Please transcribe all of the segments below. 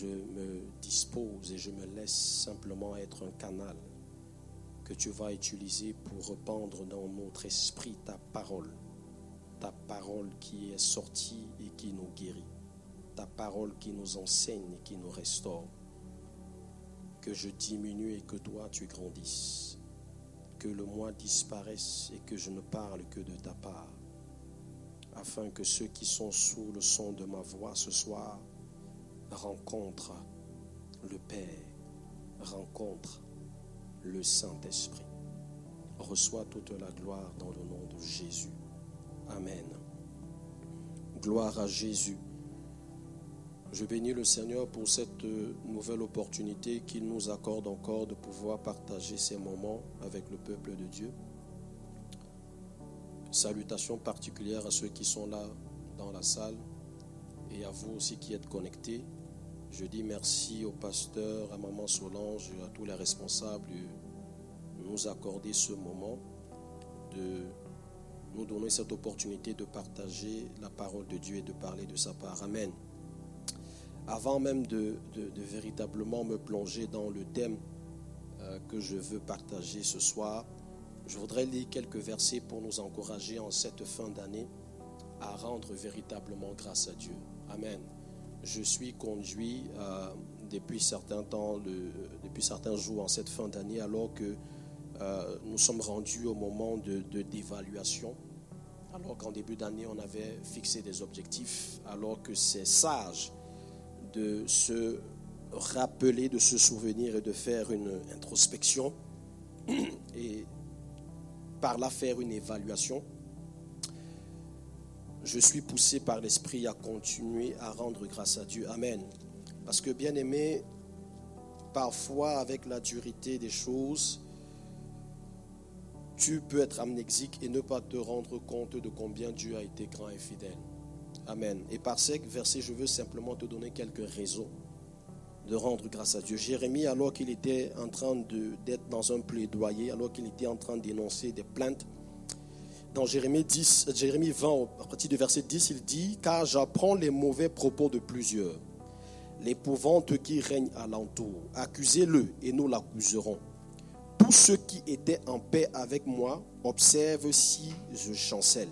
Je me dispose et je me laisse simplement être un canal que tu vas utiliser pour répandre dans notre esprit ta parole. Ta parole qui est sortie et qui nous guérit. Ta parole qui nous enseigne et qui nous restaure. Que je diminue et que toi tu grandisses. Que le moi disparaisse et que je ne parle que de ta part. Afin que ceux qui sont sous le son de ma voix ce soir rencontrent le Père, rencontrent le Saint-Esprit. Reçois toute la gloire dans le nom de Jésus. Amen. Gloire à Jésus. Je bénis le Seigneur pour cette nouvelle opportunité qu'il nous accorde encore de pouvoir partager ces moments avec le peuple de Dieu. Salutations particulières à ceux qui sont là dans la salle et à vous aussi qui êtes connectés. Je dis merci au pasteur, à Maman Solange, à tous les responsables de nous accorder ce moment, de nous donner cette opportunité de partager la parole de Dieu et de parler de sa part. Amen. Avant même de, véritablement me plonger dans le thème euh, que je veux partager ce soir, je voudrais lire quelques versets pour nous encourager en cette fin d'année à rendre véritablement grâce à Dieu. Amen je suis conduit euh, depuis certains temps, depuis certains jours en cette fin d'année, alors que euh, nous sommes rendus au moment de, d'évaluation, alors qu'en début d'année on avait fixé des objectifs, alors que c'est sage de se rappeler, de se souvenir et de faire une introspection et par là faire une évaluation je suis poussé par l'Esprit à continuer à rendre grâce à Dieu. Amen. Parce que bien aimé, parfois avec la dureté des choses, tu peux être amnésique et ne pas te rendre compte de combien Dieu a été grand et fidèle. Amen. Et par ces versets, je veux simplement te donner quelques raisons de rendre grâce à Dieu. Jérémie, alors qu'il était en train d'être dans un plaidoyer, alors qu'il était en train d'énoncer des plaintes, dans Jérémie, 10, Jérémie 20, à partir du verset 10, il dit Car j'apprends les mauvais propos de plusieurs, l'épouvante qui règne alentour. Accusez-le et nous l'accuserons. Tous ceux qui étaient en paix avec moi observent si je chancelle.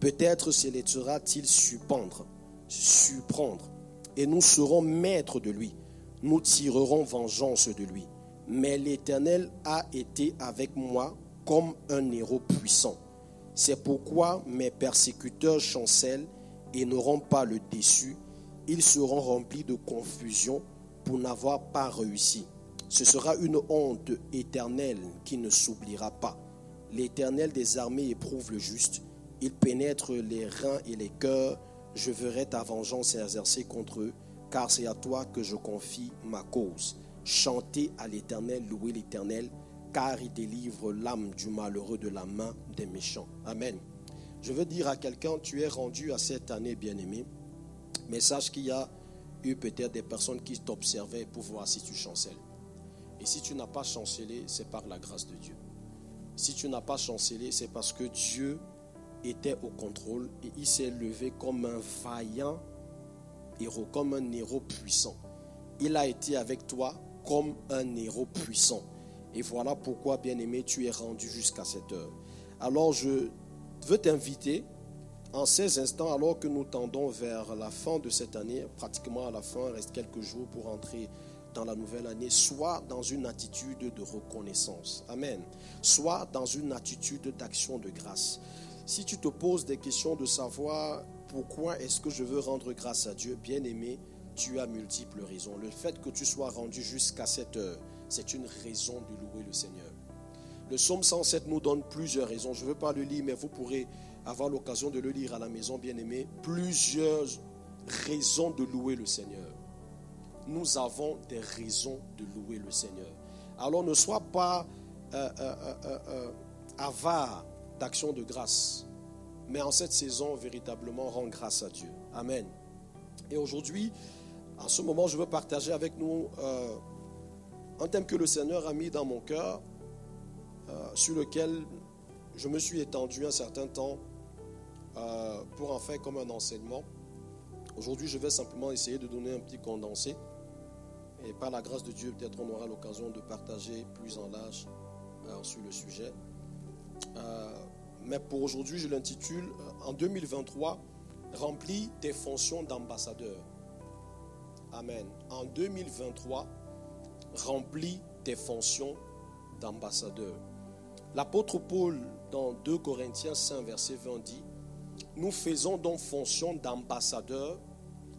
Peut-être se laissera-t-il surprendre, surprendre, et nous serons maîtres de lui. Nous tirerons vengeance de lui. Mais l'Éternel a été avec moi comme un héros puissant. C'est pourquoi mes persécuteurs chancellent et n'auront pas le déçu. Ils seront remplis de confusion pour n'avoir pas réussi. Ce sera une honte éternelle qui ne s'oubliera pas. L'Éternel des armées éprouve le juste. Il pénètre les reins et les cœurs. Je verrai ta vengeance exercée contre eux, car c'est à toi que je confie ma cause. Chantez à l'Éternel, louez l'Éternel car il délivre l'âme du malheureux de la main des méchants. Amen. Je veux dire à quelqu'un, tu es rendu à cette année, bien-aimé, mais sache qu'il y a eu peut-être des personnes qui t'observaient pour voir si tu chancelles. Et si tu n'as pas chancelé, c'est par la grâce de Dieu. Si tu n'as pas chancelé, c'est parce que Dieu était au contrôle et il s'est levé comme un vaillant héros, comme un héros puissant. Il a été avec toi comme un héros puissant. Et voilà pourquoi, bien-aimé, tu es rendu jusqu'à cette heure. Alors, je veux t'inviter en ces instants, alors que nous tendons vers la fin de cette année, pratiquement à la fin, il reste quelques jours pour entrer dans la nouvelle année, soit dans une attitude de reconnaissance. Amen. Soit dans une attitude d'action de grâce. Si tu te poses des questions de savoir pourquoi est-ce que je veux rendre grâce à Dieu, bien aimé, tu as multiples raisons. Le fait que tu sois rendu jusqu'à cette heure, c'est une raison de louer le Seigneur. Le psaume 107 nous donne plusieurs raisons. Je ne veux pas le lire, mais vous pourrez avoir l'occasion de le lire à la maison, bien aimé. Plusieurs raisons de louer le Seigneur. Nous avons des raisons de louer le Seigneur. Alors ne sois pas euh, euh, euh, avare d'action de grâce, mais en cette saison, véritablement, rends grâce à Dieu. Amen. Et aujourd'hui, en ce moment, je veux partager avec nous un thème que le Seigneur a mis dans mon cœur euh, sur lequel je me suis étendu un certain temps euh, pour en faire comme un enseignement. Aujourd'hui, je vais simplement essayer de donner un petit condensé. Et par la grâce de Dieu, peut-être on aura l'occasion de partager plus en large euh, sur le sujet. mais pour aujourd'hui, je l'intitule En 2023, remplis tes fonctions d'ambassadeur. Amen. En 2023, remplis tes fonctions d'ambassadeur. L'apôtre Paul, dans 2 Corinthiens 5, verset 20, dit, Nous faisons donc fonction d'ambassadeur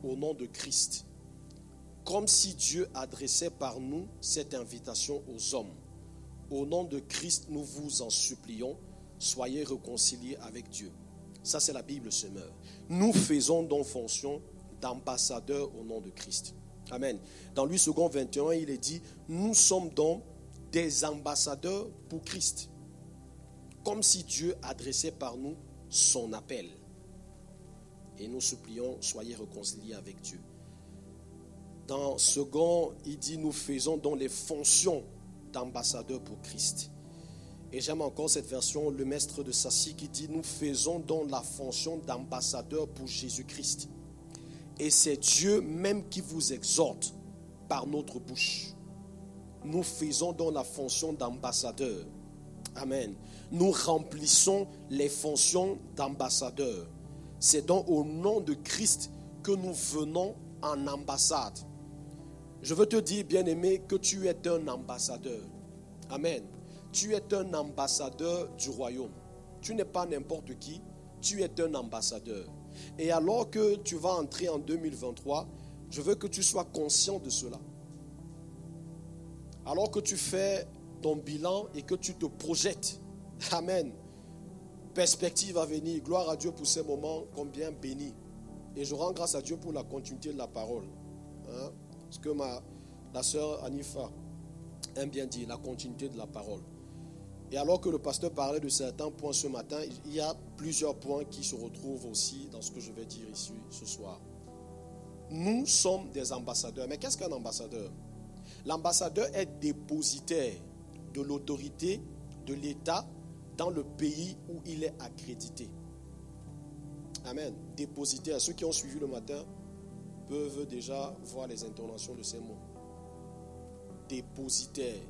au nom de Christ, comme si Dieu adressait par nous cette invitation aux hommes. Au nom de Christ, nous vous en supplions, soyez réconciliés avec Dieu. Ça, c'est la Bible semeur. Nous faisons donc fonction d'ambassadeur au nom de Christ. Amen. Dans lui second 21, il est dit, nous sommes donc des ambassadeurs pour Christ. Comme si Dieu adressait par nous son appel. Et nous supplions, soyez réconciliés avec Dieu. Dans second, il dit, nous faisons donc les fonctions d'ambassadeurs pour Christ. Et j'aime encore cette version, le maître de Sassi, qui dit, nous faisons donc la fonction d'ambassadeur pour Jésus-Christ. Et c'est Dieu même qui vous exhorte par notre bouche. Nous faisons donc la fonction d'ambassadeur. Amen. Nous remplissons les fonctions d'ambassadeur. C'est donc au nom de Christ que nous venons en ambassade. Je veux te dire, bien-aimé, que tu es un ambassadeur. Amen. Tu es un ambassadeur du royaume. Tu n'es pas n'importe qui, tu es un ambassadeur. Et alors que tu vas entrer en 2023, je veux que tu sois conscient de cela. Alors que tu fais ton bilan et que tu te projettes. Amen. Perspective à venir. Gloire à Dieu pour ces moments combien bénis. Et je rends grâce à Dieu pour la continuité de la parole. Hein? Ce que ma, la sœur Anifa aime bien dire, la continuité de la parole. Et alors que le pasteur parlait de certains points ce matin, il y a plusieurs points qui se retrouvent aussi dans ce que je vais dire ici ce soir. Nous sommes des ambassadeurs. Mais qu'est-ce qu'un ambassadeur? L'ambassadeur est dépositaire de l'autorité de l'État dans le pays où il est accrédité. Amen. Dépositaire. Ceux qui ont suivi le matin peuvent déjà voir les intonations de ces mots. Dépositaire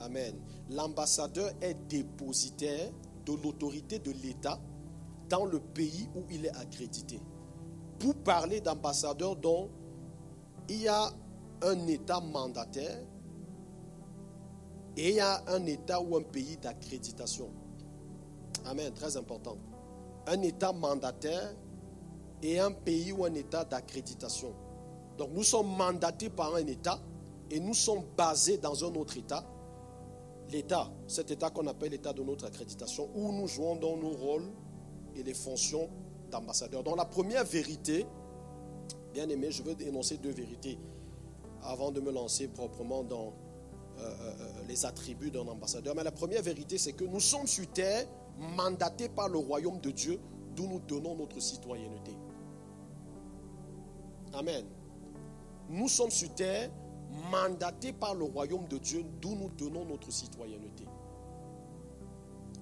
Amen. L'ambassadeur est dépositaire de l'autorité de l'État dans le pays où il est accrédité. Pour parler d'ambassadeur, donc, il y a un État mandataire et il y a un État ou un pays d'accréditation. Amen, très important. Un État mandataire et un pays ou un État d'accréditation. Donc nous sommes mandatés par un État et nous sommes basés dans un autre État l'État, cet État qu'on appelle l'État de notre accréditation, où nous jouons dans nos rôles et les fonctions d'ambassadeur. Dans la première vérité, bien aimé, je veux énoncer deux vérités avant de me lancer proprement dans euh, euh, euh, les attributs d'un ambassadeur. Mais la première vérité, c'est que nous sommes sur terre mandatés par le royaume de Dieu, d'où nous donnons notre citoyenneté. Amen. Nous sommes sur terre mandatés par le royaume de Dieu, d'où nous donnons notre citoyenneté.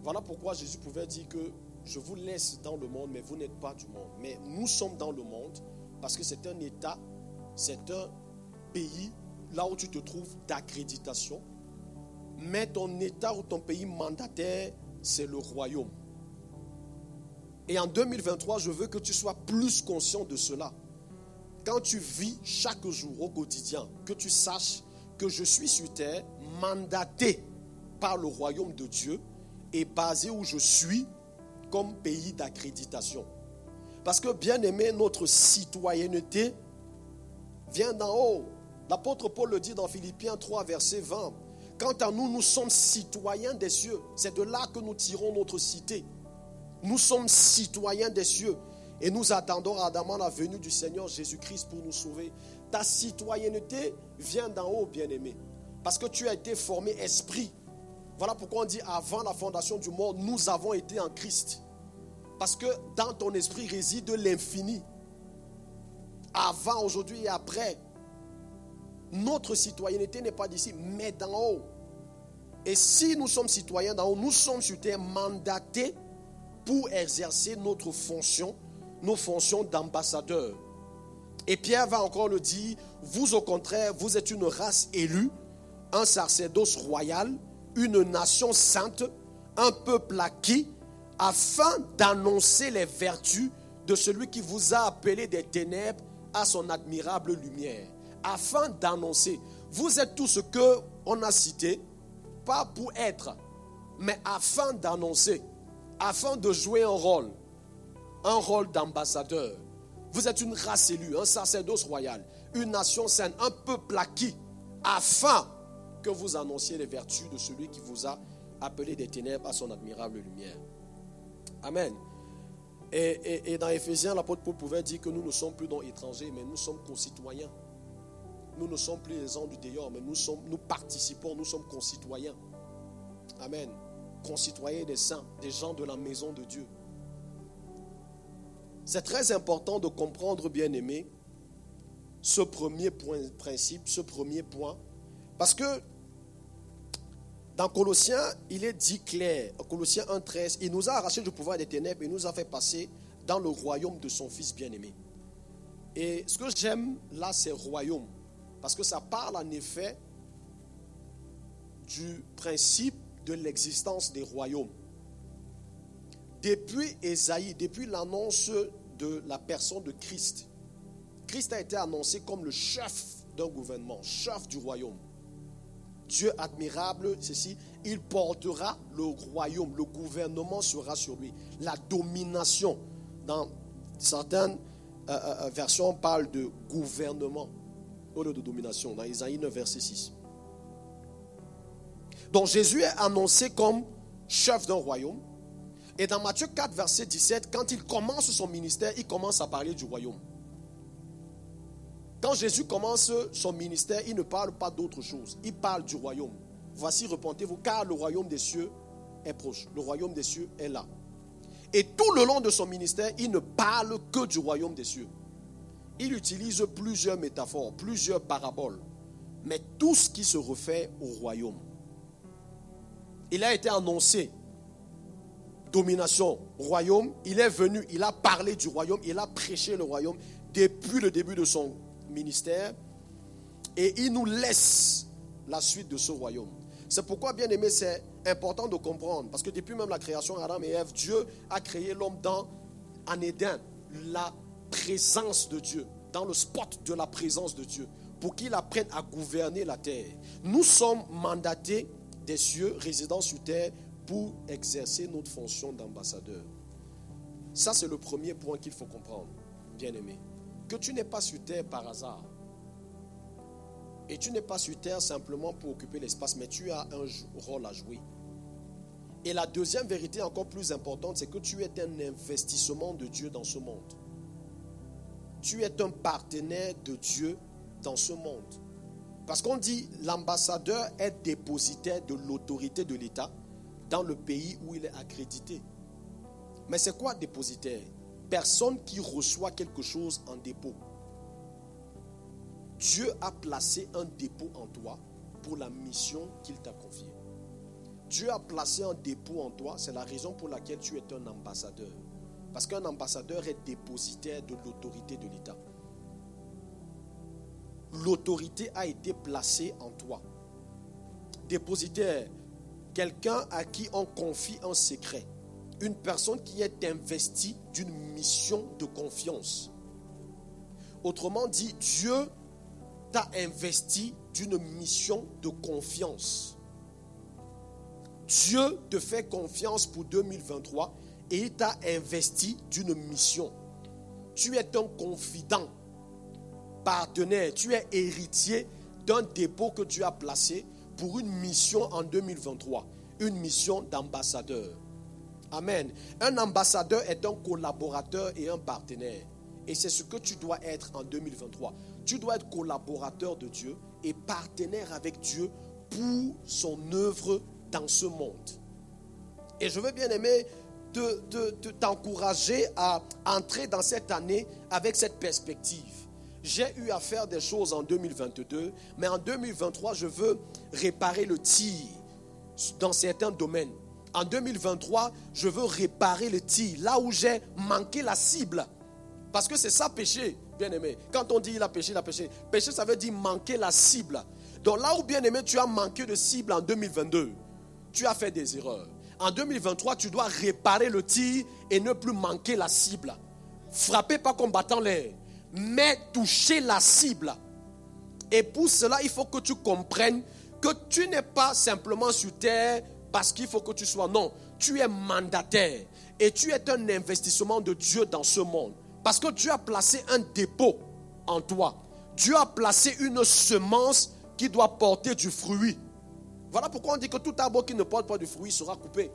Voilà pourquoi Jésus pouvait dire que je vous laisse dans le monde, mais vous n'êtes pas du monde. Mais nous sommes dans le monde parce que c'est un État, c'est un pays, là où tu te trouves, d'accréditation. Mais ton État ou ton pays mandataire, c'est le royaume. Et en 2023, je veux que tu sois plus conscient de cela quand tu vis chaque jour au quotidien, que tu saches que je suis sur terre, mandaté par le royaume de Dieu et basé où je suis comme pays d'accréditation. Parce que, bien aimé, notre citoyenneté vient d'en haut. L'apôtre Paul le dit dans Philippiens 3, verset 20. Quant à nous, nous sommes citoyens des cieux. C'est de là que nous tirons notre cité. Nous sommes citoyens des cieux. Et nous attendons ardemment la venue du Seigneur Jésus-Christ pour nous sauver. Ta citoyenneté vient d'en haut, bien-aimé. Parce que tu as été formé esprit. Voilà pourquoi on dit avant la fondation du monde, nous avons été en Christ. Parce que dans ton esprit réside l'infini. Avant, aujourd'hui et après. Notre citoyenneté n'est pas d'ici, mais d'en haut. Et si nous sommes citoyens d'en haut, nous sommes sur terre mandatés pour exercer notre fonction, nos fonctions d'ambassadeurs. Et Pierre va encore le dire, vous au contraire, vous êtes une race élue, un sacerdoce royal, une nation sainte, un peuple acquis, afin d'annoncer les vertus de celui qui vous a appelé des ténèbres à son admirable lumière. Afin d'annoncer, vous êtes tout ce que on a cité, pas pour être, mais afin d'annoncer, afin de jouer un rôle, un rôle d'ambassadeur. Vous êtes une race élue, un sacerdoce royal, une nation sainte, un peuple acquis, afin que vous annonciez les vertus de celui qui vous a appelé des ténèbres à son admirable lumière. Amen. Et, dans Ephésiens, l'apôtre Paul pouvait dire que nous ne sommes plus dans étrangers, mais nous sommes concitoyens. Nous ne sommes plus les gens du dehors, mais nous, sommes, nous participons, nous sommes concitoyens. Amen. Concitoyens des saints, des gens de la maison de Dieu. C'est très important de comprendre, bien aimé, ce premier point, principe, ce premier point, parce que dans Colossiens, il est dit clair, Colossiens 1.13, il nous a arraché du pouvoir des ténèbres et nous a fait passer dans le royaume de son Fils bien-aimé. Et ce que j'aime là, c'est royaume. Parce que ça parle en effet du principe de l'existence des royaumes. Depuis Esaïe, depuis l'annonce de la personne de Christ, Christ a été annoncé comme le chef d'un gouvernement, chef du royaume. Dieu admirable, ceci, il portera le royaume, le gouvernement sera sur lui. La domination, dans certaines euh, euh, euh, versions, on parle de gouvernement au lieu de domination, dans Isaïe 9, verset 6. Donc Jésus est annoncé comme chef d'un royaume. Et dans Matthieu 4, verset 17, quand il commence son ministère, il commence à parler du royaume. Quand Jésus commence son ministère, il ne parle pas d'autre chose. Il parle du royaume. Voici, repentez-vous, car le royaume des cieux est proche. Le royaume des cieux est là. Et tout le long de son ministère, il ne parle que du royaume des cieux il utilise plusieurs métaphores, plusieurs paraboles, mais tout ce qui se refait au royaume. Il a été annoncé domination, royaume, il est venu, il a parlé du royaume, il a prêché le royaume depuis le début de son ministère et il nous laisse la suite de ce royaume. C'est pourquoi, bien aimé, c'est important de comprendre, parce que depuis même la création Adam et Ève, Dieu a créé l'homme dans en Éden, la présence de Dieu, dans le spot de la présence de Dieu, pour qu'il apprenne à gouverner la terre. Nous sommes mandatés des cieux, résidant sur terre, pour exercer notre fonction d'ambassadeur. Ça, c'est le premier point qu'il faut comprendre, bien aimé. Que tu n'es pas sur terre par hasard. Et tu n'es pas sur terre simplement pour occuper l'espace, mais tu as un rôle à jouer. Et la deuxième vérité encore plus importante, c'est que tu es un investissement de Dieu dans ce monde tu es un partenaire de Dieu dans ce monde. Parce qu'on dit l'ambassadeur est dépositaire de l'autorité de l'État dans le pays où il est accrédité. Mais c'est quoi dépositaire? Personne qui reçoit quelque chose en dépôt. Dieu a placé un dépôt en toi pour la mission qu'il t'a confiée. Dieu a placé un dépôt en toi, c'est la raison pour laquelle tu es un ambassadeur. Parce qu'un ambassadeur est dépositaire de l'autorité de l'État. L'autorité a été placée en toi. Dépositaire, quelqu'un à qui on confie un secret. Une personne qui est investie d'une mission de confiance. Autrement dit, Dieu t'a investi d'une mission de confiance. Dieu te fait confiance pour 2023 et il t'a investi d'une mission. Tu es un confident, partenaire, tu es héritier d'un dépôt que tu as placé pour une mission en 2023, une mission d'ambassadeur. Amen. Un ambassadeur est un collaborateur et un partenaire. Et c'est ce que tu dois être en 2023. Tu dois être collaborateur de Dieu et partenaire avec Dieu pour son œuvre dans ce monde. Et je veux bien aimer t'encourager à entrer dans cette année avec cette perspective. J'ai eu à faire des choses en 2022, mais en 2023, je veux réparer le tir. dans certains domaines. En 2023, je veux réparer le tir, là où j'ai manqué la cible. Parce que c'est ça péché, bien aimé. Quand on dit il a péché, il a péché. Péché, ça veut dire manquer la cible. Donc là où, bien aimé, tu as manqué de cible en 2022, tu as fait des erreurs. En 2023, tu dois réparer le tir et ne plus manquer la cible. Frappez pas combattant l'air, mais toucher la cible. Et pour cela, il faut que tu comprennes que tu n'es pas simplement sur terre parce qu'il faut que tu sois. Non, tu es mandataire et tu es un investissement de Dieu dans ce monde. Parce que Dieu a placé un dépôt en toi. Dieu a placé une semence qui doit porter du fruit. Voilà pourquoi on dit que tout arbre qui ne porte pas du fruit sera coupé.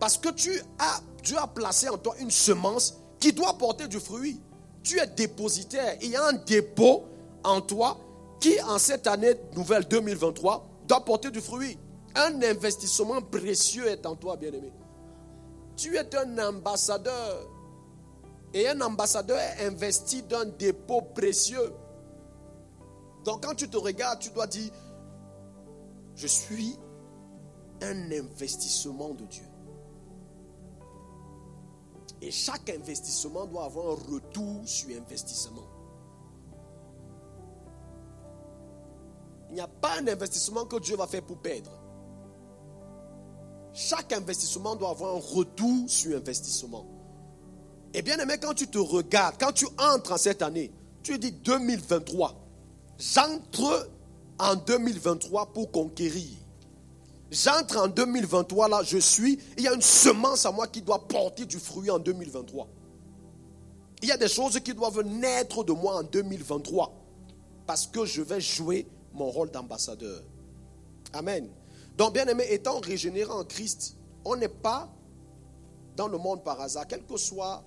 Parce que tu as, Dieu a placé en toi une semence qui doit porter du fruit. Tu es dépositaire. Il y a un dépôt en toi qui, en cette année nouvelle 2023, doit porter du fruit. Un investissement précieux est en toi, bien-aimé. Tu es un ambassadeur. Et un ambassadeur est investi d'un dépôt précieux. Donc quand tu te regardes, tu dois dire, je suis un investissement de Dieu. Et chaque investissement doit avoir un retour sur investissement. Il n'y a pas un investissement que Dieu va faire pour perdre. Chaque investissement doit avoir un retour sur investissement. Et bien aimé, quand tu te regardes, quand tu entres en cette année, tu dis 2023, j'entre en 2023 pour conquérir. J'entre en 2023, là, je suis, il y a une semence à moi qui doit porter du fruit en 2023. Il y a des choses qui doivent naître de moi en 2023 parce que je vais jouer mon rôle d'ambassadeur. Amen. Donc, bien aimé, étant régénéré en Christ, on n'est pas dans le monde par hasard, quelle que soit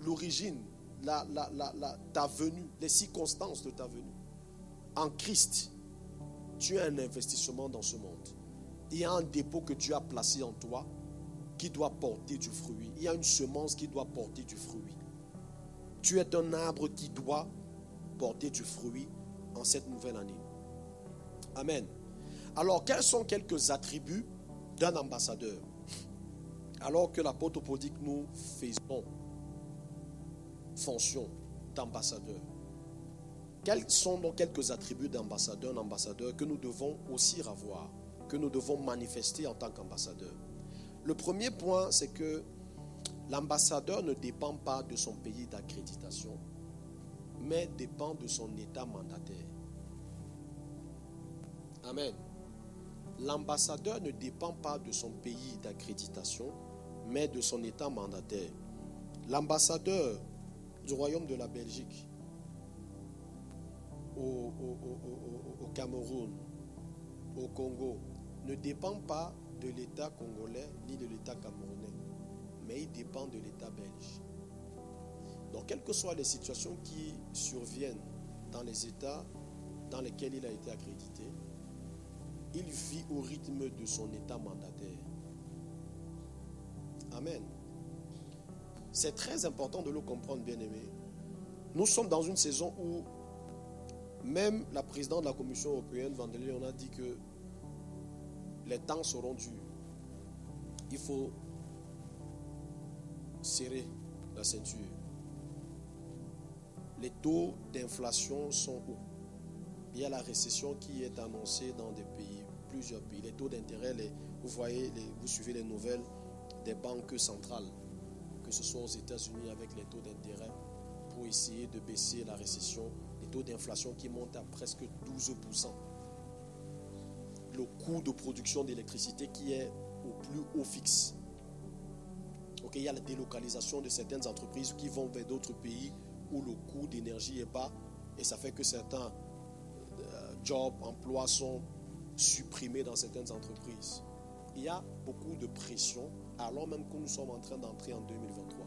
l'origine, la, la, ta venue, les circonstances de ta venue. En Christ, tu as un investissement dans ce monde. Il y a un dépôt que Dieu a placé en toi qui doit porter du fruit. Il y a une semence qui doit porter du fruit. Tu es un arbre qui doit porter du fruit en cette nouvelle année. Amen. Alors, quels sont quelques attributs d'un ambassadeur? Alors que l'apôtre Paul dit que nous faisons fonction d'ambassadeur. Quels sont donc quelques attributs d'ambassadeur, ambassadeur que nous devons aussi avoir, que nous devons manifester en tant qu'ambassadeur? Le premier point, c'est que l'ambassadeur ne dépend pas de son pays d'accréditation, mais dépend de son état mandataire. Amen. L'ambassadeur ne dépend pas de son pays d'accréditation, mais de son état mandataire. L'ambassadeur du royaume de la Belgique au, Cameroun, au Congo, ne dépend pas de l'État congolais ni de l'État camerounais, mais il dépend de l'État belge. Donc, quelles que soient les situations qui surviennent dans les États dans lesquels il a été accrédité, il vit au rythme de son État mandataire. Amen. C'est très important de le comprendre, bien aimé. Nous sommes dans une saison où même la présidente de la Commission européenne, Vandelier, on a dit que les temps seront durs. Il faut serrer la ceinture. Les taux d'inflation sont hauts. Il y a la récession qui est annoncée dans des pays, plusieurs pays. Les taux d'intérêt, vous voyez, vous suivez les nouvelles des banques centrales, que ce soit aux États-Unis avec les taux d'intérêt, pour essayer de baisser la récession taux d'inflation qui monte à presque 12%. Le coût de production d'électricité qui est au plus haut fixe. Ok, il y a la délocalisation de certaines entreprises qui vont vers d'autres pays où le coût d'énergie est bas et ça fait que certains euh, jobs, emplois sont supprimés dans certaines entreprises. Il y a beaucoup de pression alors même que nous sommes en train d'entrer en 2023.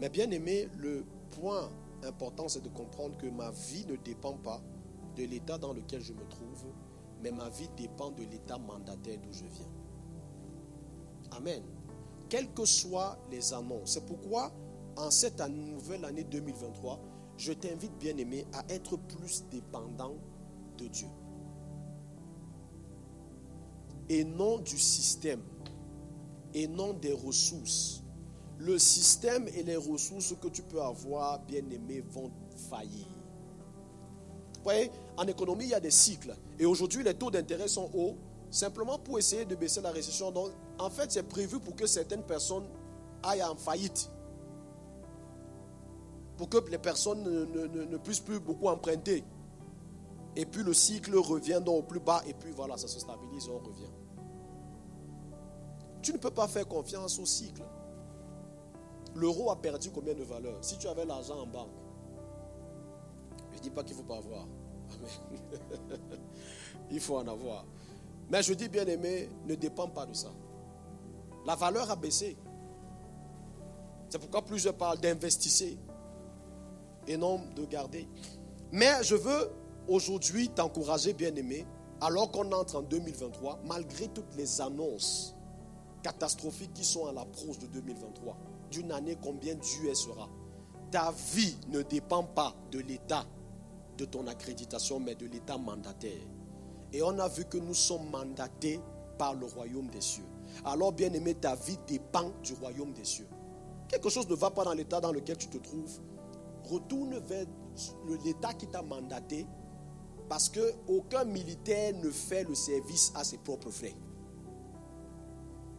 Mais bien aimé, le point important, c'est de comprendre que ma vie ne dépend pas de l'état dans lequel je me trouve, mais ma vie dépend de l'état mandataire d'où je viens. Amen. Quelles que soient les annonces. C'est pourquoi, en cette nouvelle année 2023, je t'invite, bien aimé, à être plus dépendant de Dieu. et non du système et non des ressources. Le système et les ressources que tu peux avoir, bien aimé, vont faillir. Vous voyez, en économie, il y a des cycles. Et aujourd'hui, les taux d'intérêt sont hauts, simplement pour essayer de baisser la récession. Donc, en fait, c'est prévu pour que certaines personnes aillent en faillite. Pour que les personnes ne, puissent plus beaucoup emprunter. Et puis le cycle revient donc au plus bas, et puis voilà, ça se stabilise, on revient. Tu ne peux pas faire confiance au cycle. L'euro a perdu combien de valeur Si tu avais l'argent en banque, je ne dis pas qu'il ne faut pas avoir. Amen. il faut en avoir. Mais je dis bien aimé, ne dépend pas de ça. La valeur a baissé. C'est pourquoi plusieurs parlent d'investir et non de garder. Mais je veux aujourd'hui t'encourager, bien aimé, alors qu'on entre en 2023, malgré toutes les annonces catastrophiques qui sont à l'approche de 2023, d'une année combien Dieu sera. Ta vie ne dépend pas de l'état de ton accréditation, mais de l'état mandataire. Et on a vu que nous sommes mandatés par le royaume des cieux. Alors, bien aimé, ta vie dépend du royaume des cieux. Quelque chose ne va pas dans l'état dans lequel tu te trouves. Retourne vers l'état qui t'a mandaté parce qu'aucun militaire ne fait le service à ses propres frais.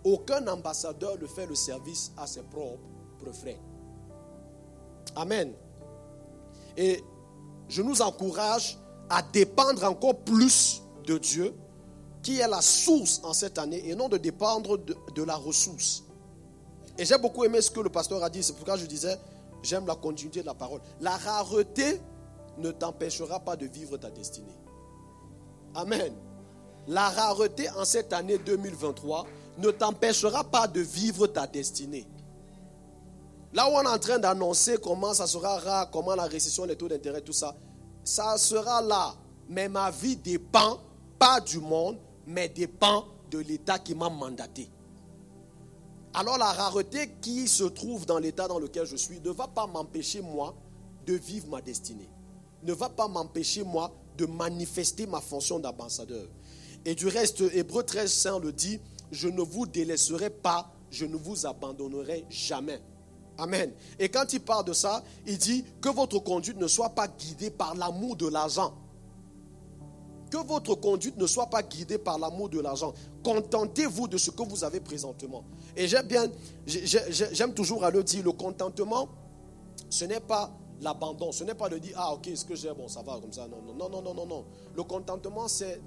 Aucun ambassadeur ne fait le service à ses propres frais. Amen. Et je nous encourage à dépendre encore plus de Dieu, qui est la source en cette année, et non de dépendre de, de la ressource. Et j'ai beaucoup aimé ce que le pasteur a dit, c'est pourquoi je disais, j'aime la continuité de la parole. La rareté ne t'empêchera pas de vivre ta destinée. Amen. La rareté en cette année 2023 ne t'empêchera pas de vivre ta destinée. Là où on est en train d'annoncer comment ça sera rare, comment la récession, les taux d'intérêt, tout ça, ça sera là. Mais ma vie dépend pas du monde, mais dépend de l'État qui m'a mandaté. Alors la rareté qui se trouve dans l'état dans lequel je suis ne va pas m'empêcher moi de vivre ma destinée ne va pas m'empêcher, moi, de manifester ma fonction d'ambassadeur. Et du reste, Hébreu 13, Saint le dit, je ne vous délaisserai pas, je ne vous abandonnerai jamais. Amen. Et quand il parle de ça, il dit que votre conduite ne soit pas guidée par l'amour de l'argent. Que votre conduite ne soit pas guidée par l'amour de l'argent. Contentez-vous de ce que vous avez présentement. Et j'aime bien, j'aime toujours à le dire, le contentement, ce n'est pas l'abandon. Ce n'est pas de dire, ah ok, ce que j'ai, bon, ça va comme ça. Non, non, non, non, non, non. non. Le contentement, c'est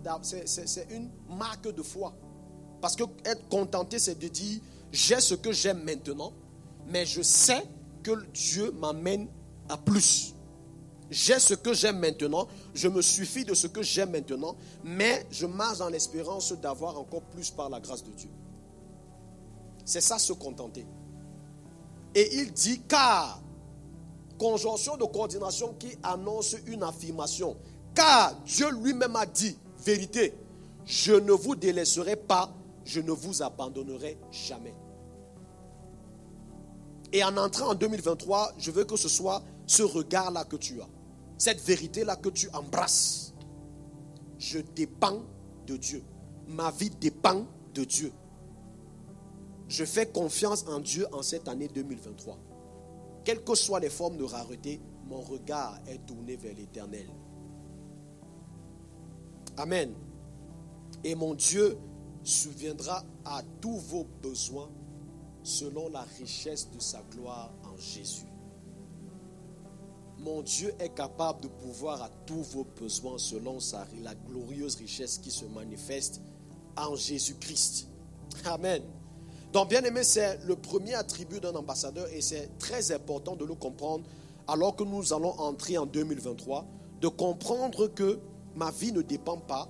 une marque de foi. Parce que être contenté, c'est de dire, j'ai ce que j'aime maintenant, mais je sais que Dieu m'amène à plus. J'ai ce que j'aime maintenant, je me suffis de ce que j'aime maintenant, mais je marche dans l'espérance d'avoir encore plus par la grâce de Dieu. C'est ça se contenter. Et il dit, car conjonction de coordination qui annonce une affirmation. Car Dieu lui-même a dit, vérité, je ne vous délaisserai pas, je ne vous abandonnerai jamais. Et en entrant en 2023, je veux que ce soit ce regard-là que tu as, cette vérité-là que tu embrasses. Je dépends de Dieu. Ma vie dépend de Dieu. Je fais confiance en Dieu en cette année 2023. Quelles que soient les formes de rareté, mon regard est tourné vers l'éternel. Amen. Et mon Dieu souviendra à tous vos besoins selon la richesse de sa gloire en Jésus. Mon Dieu est capable de pouvoir à tous vos besoins selon sa, la glorieuse richesse qui se manifeste en Jésus-Christ. Amen. Donc, bien aimé, c'est le premier attribut d'un ambassadeur et c'est très important de le comprendre alors que nous allons entrer en 2023, de comprendre que ma vie ne dépend pas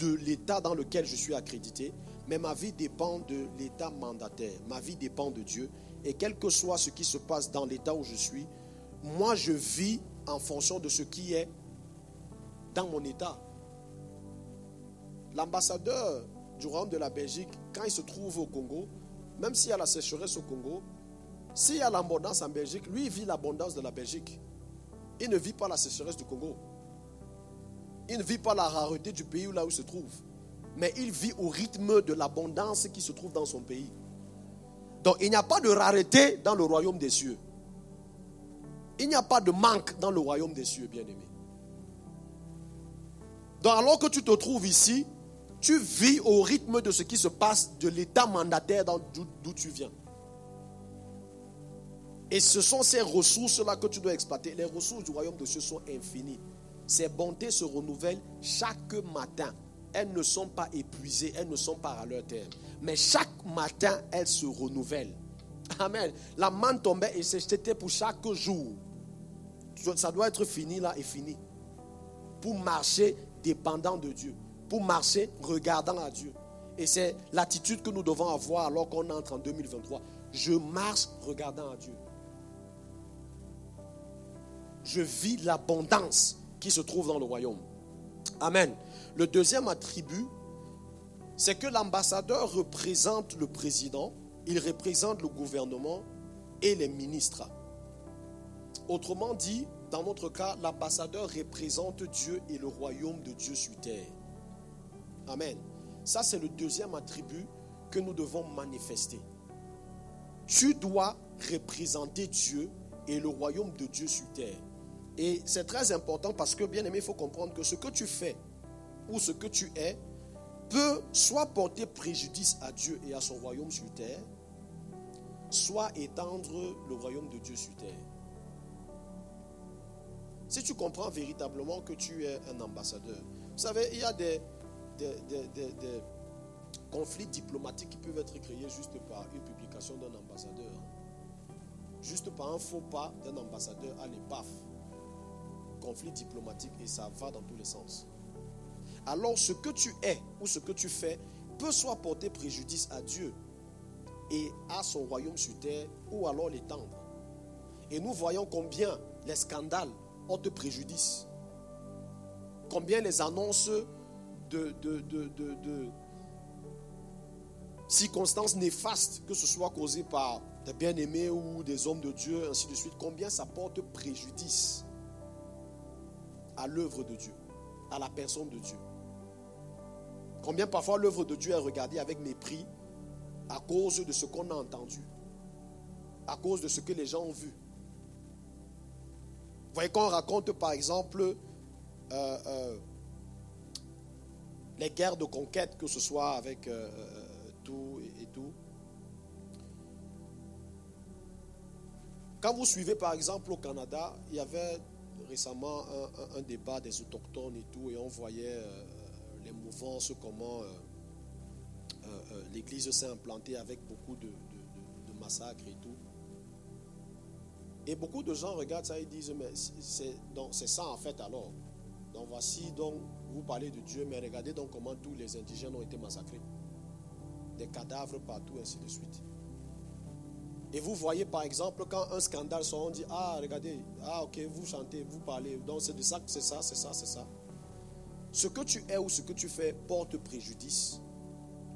de l'état dans lequel je suis accrédité, mais ma vie dépend de l'état mandataire. Ma vie dépend de Dieu. Et quel que soit ce qui se passe dans l'état où je suis, moi je vis en fonction de ce qui est dans mon état. L'ambassadeur du royaume de la Belgique, quand il se trouve au Congo, même s'il y a la sécheresse au Congo, s'il y a l'abondance en Belgique, lui, vit l'abondance de la Belgique. Il ne vit pas la sécheresse du Congo. Il ne vit pas la rareté du pays où il se trouve. mais il vit au rythme de l'abondance qui se trouve dans son pays. Donc il n'y a pas de rareté dans le royaume des cieux. Il n'y a pas de manque dans le royaume des cieux, bien-aimé. Donc alors que tu te trouves ici, tu vis au rythme de ce qui se passe de l'état mandataire d'où tu viens. Et ce sont ces ressources-là que tu dois exploiter. Les ressources du royaume de cieux sont infinies. Ces bontés se renouvellent chaque matin. Elles ne sont pas épuisées, elles ne sont pas à leur terme. Mais chaque matin, elles se renouvellent. Amen. La manne tombait et c'était pour chaque jour. Ça doit être fini là et fini. Pour marcher dépendant de Dieu. Pour marcher regardant à Dieu. Et c'est l'attitude que nous devons avoir alors qu'on entre en 2023. Je marche regardant à Dieu. Je vis l'abondance qui se trouve dans le royaume. Amen. Le deuxième attribut, c'est que l'ambassadeur représente le président, il représente le gouvernement et les ministres. Autrement dit, dans notre cas, l'ambassadeur représente Dieu et le royaume de Dieu sur terre. Amen. Ça, c'est le deuxième attribut que nous devons manifester. Tu dois représenter Dieu et le royaume de Dieu sur terre. Et c'est très important parce que, bien aimé, il faut comprendre que ce que tu fais ou ce que tu es peut soit porter préjudice à Dieu et à son royaume sur terre, soit étendre le royaume de Dieu sur terre. Si tu comprends véritablement que tu es un ambassadeur, vous savez, il y a des, des, conflits diplomatiques qui peuvent être créés juste par une publication d'un ambassadeur. Juste par un faux pas d'un ambassadeur à l'épaf conflit diplomatique et ça va dans tous les sens. Alors ce que tu es ou ce que tu fais peut soit porter préjudice à Dieu et à son royaume sur terre ou alors l'étendre. Et nous voyons combien les scandales ont de préjudice. Combien les annonces de, de, de, de, circonstances néfastes, que ce soit causées par des bien-aimés ou des hommes de Dieu, ainsi de suite, combien ça porte préjudice à l'œuvre de Dieu, à la personne de Dieu. Combien parfois l'œuvre de Dieu est regardée avec mépris à cause de ce qu'on a entendu, à cause de ce que les gens ont vu. Vous voyez, quand on raconte par exemple euh, euh, les guerres de conquête, que ce soit avec euh, tout et tout, quand vous suivez par exemple au Canada, il y avait récemment un, débat des autochtones et tout, et on voyait euh, les mouvances, comment euh, euh, l'Église s'est implantée avec beaucoup de, massacres et tout. Et beaucoup de gens regardent ça et disent, mais c'est ça en fait alors. Donc voici donc, vous parlez de Dieu, mais regardez donc comment tous les indigènes ont été massacrés. Des cadavres partout, ainsi de suite. Et vous voyez par exemple quand un scandale sort, on dit Ah, regardez, ah, ok, vous chantez, vous parlez. Donc c'est de ça c'est ça, c'est ça, c'est ça. Ce que tu es ou ce que tu fais porte préjudice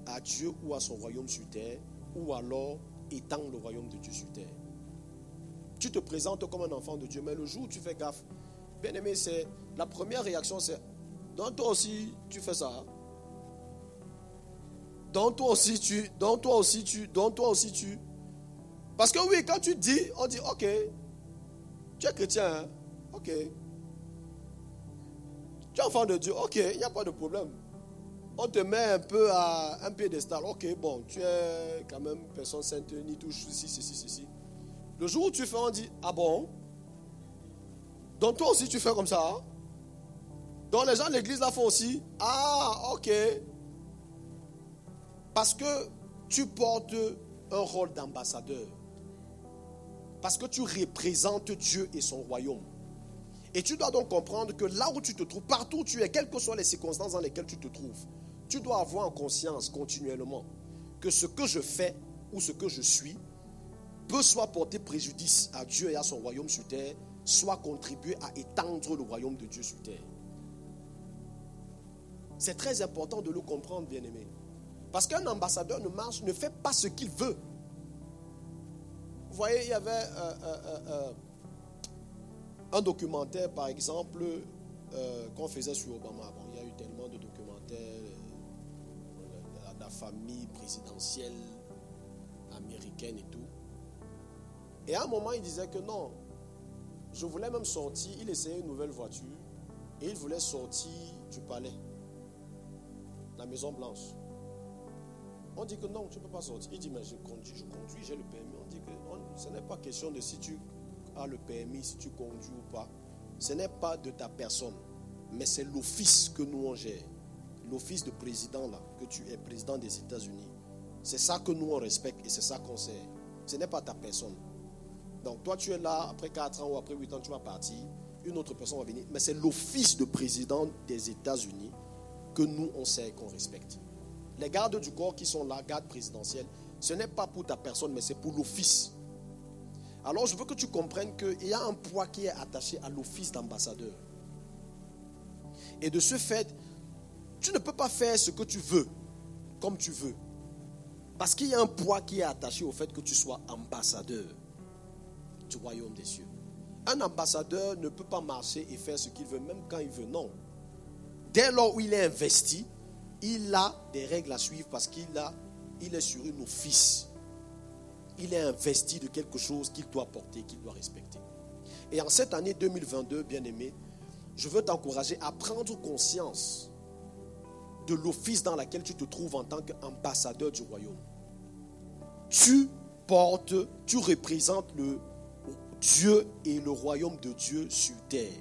à Dieu ou à son royaume sur terre, ou alors étend le royaume de Dieu sur terre. Tu te présentes comme un enfant de Dieu, mais le jour où tu fais gaffe, bien aimé, c'est la première réaction, c'est donc toi aussi tu fais ça. Donc toi aussi tu, donc toi aussi tu, donc toi aussi tu. Parce que oui, quand tu dis, on dit, ok, tu es chrétien, hein? ok. Tu es enfant de Dieu, ok, il n'y a pas de problème. On te met un peu à un piédestal, ok, bon, tu es quand même personne sainte, ni touche ceci, ceci, ceci. Le jour où tu fais, on dit, ah bon? Donc toi aussi tu fais comme ça hein? Donc les gens de l'église la font aussi, ah, ok. Parce que tu portes un rôle d'ambassadeur. Parce que tu représentes Dieu et son royaume. Et tu dois donc comprendre que là où tu te trouves, partout où tu es, quelles que soient les circonstances dans lesquelles tu te trouves, tu dois avoir en conscience continuellement que ce que je fais ou ce que je suis peut soit porter préjudice à Dieu et à son royaume sur terre, soit contribuer à étendre le royaume de Dieu sur terre. C'est très important de le comprendre, bien-aimé. Parce qu'un ambassadeur ne marche, ne fait pas ce qu'il veut. Vous voyez, il y avait euh, euh, euh, un documentaire, par exemple, qu'on faisait sur Obama. Il y a eu tellement de documentaires la famille présidentielle américaine et tout. Et à un moment, il disait que non, je voulais même sortir. Il essayait une nouvelle voiture et il voulait sortir du palais, la Maison Blanche. On dit que non, tu ne peux pas sortir. Il dit, mais je conduis, je conduis, j'ai le permis. Ce n'est pas question de si tu as le permis, si tu conduis ou pas. Ce n'est pas de ta personne, mais c'est l'office que nous on gère. L'office de président là, que tu es président des États-Unis. C'est ça que nous on respecte et c'est ça qu'on sait. Ce n'est pas ta personne. Donc toi tu es là, après 4 ans ou après 8 ans, tu vas partir. Une autre personne va venir. Mais c'est l'office de président des États-Unis que nous on sait qu'on respecte. Les gardes du corps qui sont là, gardes présidentiels, ce n'est pas pour ta personne, mais c'est pour l'office. Alors je veux que tu comprennes qu'il y a un poids qui est attaché à l'office d'ambassadeur. Et de ce fait, tu ne peux pas faire ce que tu veux, comme tu veux. Parce qu'il y a un poids qui est attaché au fait que tu sois ambassadeur du royaume des cieux. Un ambassadeur ne peut pas marcher et faire ce qu'il veut, même quand il veut. Non. Dès lors où il est investi, il a des règles à suivre parce qu'il est sur une office. Il est investi de quelque chose qu'il doit porter, qu'il doit respecter. Et en cette année 2022, bien aimé, je veux t'encourager à prendre conscience de l'office dans lequel tu te trouves en tant qu'ambassadeur du royaume. Tu portes, tu représentes le Dieu et le royaume de Dieu sur terre.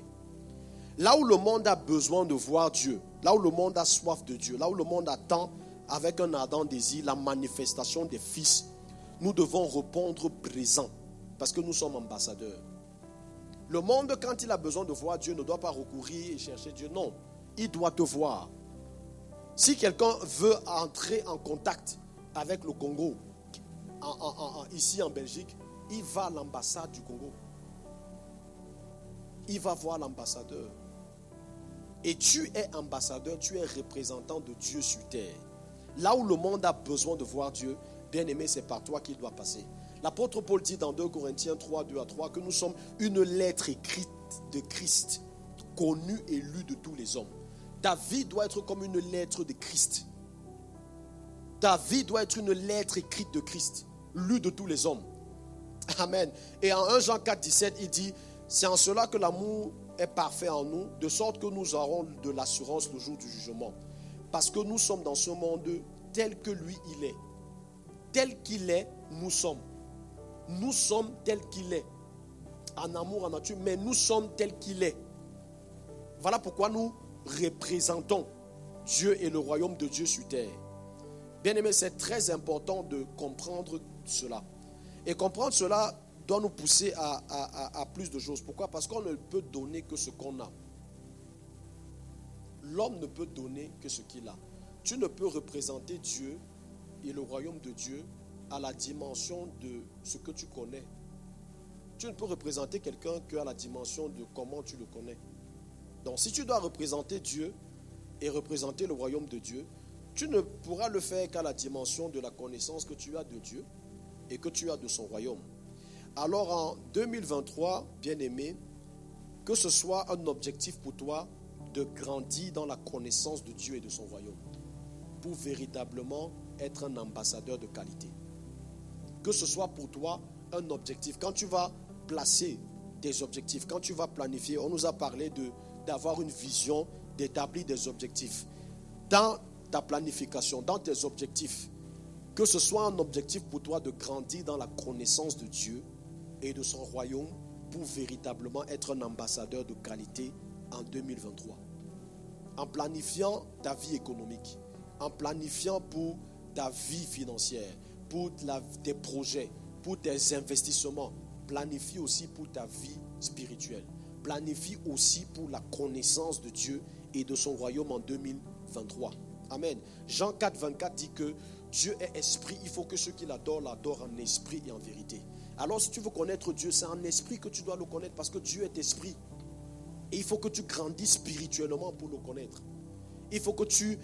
Là où le monde a besoin de voir Dieu, là où le monde a soif de Dieu, là où le monde attend avec un ardent désir la manifestation des fils, nous devons répondre présent parce que nous sommes ambassadeurs. Le monde, quand il a besoin de voir Dieu, ne doit pas recourir et chercher Dieu. Non, il doit te voir. Si quelqu'un veut entrer en contact avec le Congo, ici en Belgique, il va à l'ambassade du Congo. Il va voir l'ambassadeur. Et tu es ambassadeur, tu es représentant de Dieu sur terre. Là où le monde a besoin de voir Dieu, bien aimé, c'est par toi qu'il doit passer. L'apôtre Paul dit dans 2 Corinthiens 3, 2 à 3 que nous sommes une lettre écrite de Christ, connue et lue de tous les hommes. Ta vie doit être comme une lettre de Christ. Ta vie doit être une lettre écrite de Christ, lue de tous les hommes. Amen. Et en 1 Jean 4, 17, il dit, c'est en cela que l'amour est parfait en nous, de sorte que nous aurons de l'assurance le jour du jugement. Parce que nous sommes dans ce monde tel que lui il est. Tel qu'il est, nous sommes. Nous sommes tel qu'il est. En amour, en nature, mais nous sommes tel qu'il est. Voilà pourquoi nous représentons Dieu et le royaume de Dieu sur terre. Bien aimé, c'est très important de comprendre cela. Et comprendre cela doit nous pousser à, plus de choses. Pourquoi? Parce qu'on ne peut donner que ce qu'on a. L'homme ne peut donner que ce qu'il a. Tu ne peux représenter Dieu et le royaume de Dieu à la dimension de ce que tu connais. Tu ne peux représenter quelqu'un qu'à la dimension de comment tu le connais. Donc si tu dois représenter Dieu et représenter le royaume de Dieu, tu ne pourras le faire qu'à la dimension de la connaissance que tu as de Dieu et que tu as de son royaume. Alors en 2023, bien-aimé, que ce soit un objectif pour toi de grandir dans la connaissance de Dieu et de son royaume, pour véritablement être un ambassadeur de qualité. Que ce soit pour toi un objectif. Quand tu vas placer des objectifs, quand tu vas planifier, on nous a parlé d'avoir une vision, d'établir des objectifs. Dans ta planification, dans tes objectifs, que ce soit un objectif pour toi de grandir dans la connaissance de Dieu, et de son royaume pour véritablement être un ambassadeur de qualité en 2023. En planifiant ta vie économique, en planifiant pour ta vie financière, pour tes projets, pour tes investissements, planifie aussi pour ta vie spirituelle. Planifie aussi pour la connaissance de Dieu et de son royaume en 2023. Amen. Jean 4, 24 dit que Dieu est esprit. Il faut que ceux qui l'adorent l'adorent en esprit et en vérité. Alors si tu veux connaître Dieu, c'est en esprit que tu dois le connaître parce que Dieu est esprit. Et il faut que tu grandisses spirituellement pour le connaître. Il faut que tu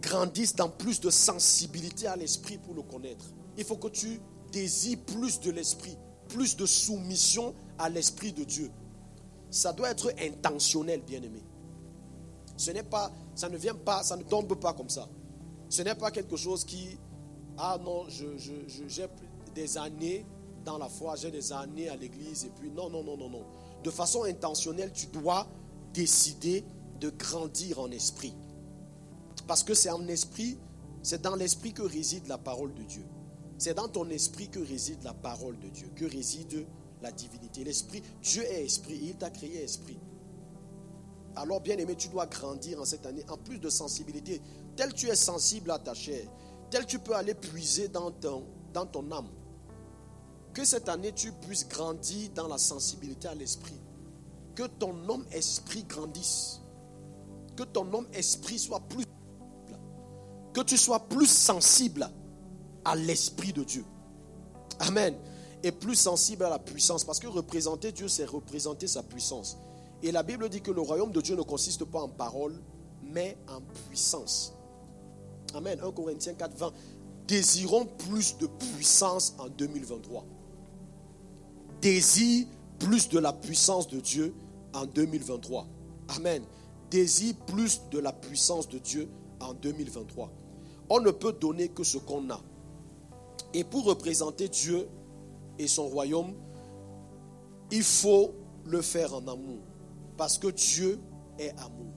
grandisses dans plus de sensibilité à l'esprit pour le connaître. Il faut que tu désires plus de l'esprit, plus de soumission à l'esprit de Dieu. Ça doit être intentionnel, bien-aimé. Ce n'est pas, ça ne vient pas, ça ne tombe pas comme ça. Ce n'est pas quelque chose qui, ah non, j'ai des années dans la foi, j'ai des années à l'église, et puis non, non, non, non, non. De façon intentionnelle, tu dois décider de grandir en esprit. Parce que c'est en esprit, c'est dans l'esprit que réside la parole de Dieu. C'est dans ton esprit que réside la parole de Dieu, que réside la divinité. L'esprit, Dieu est esprit, il t'a créé esprit. Alors, bien aimé, tu dois grandir en cette année, en plus de sensibilité. Tel tu es sensible à ta chair, tel tu peux aller puiser dans ton, dans ton âme. Que cette année, tu puisses grandir dans la sensibilité à l'esprit. Que ton homme esprit grandisse. Que ton homme esprit soit plus que tu sois plus sensible à l'Esprit de Dieu. Amen. Et plus sensible à la puissance. Parce que représenter Dieu, c'est représenter sa puissance. Et la Bible dit que le royaume de Dieu ne consiste pas en parole, mais en puissance. Amen. 1 Corinthiens 4, 20. Désirons plus de puissance en 2023. Désire plus de la puissance de Dieu en 2023. Amen. Désire plus de la puissance de Dieu en 2023. On ne peut donner que ce qu'on a. Et pour représenter Dieu et son royaume, il faut le faire en amour. Parce que Dieu est amour.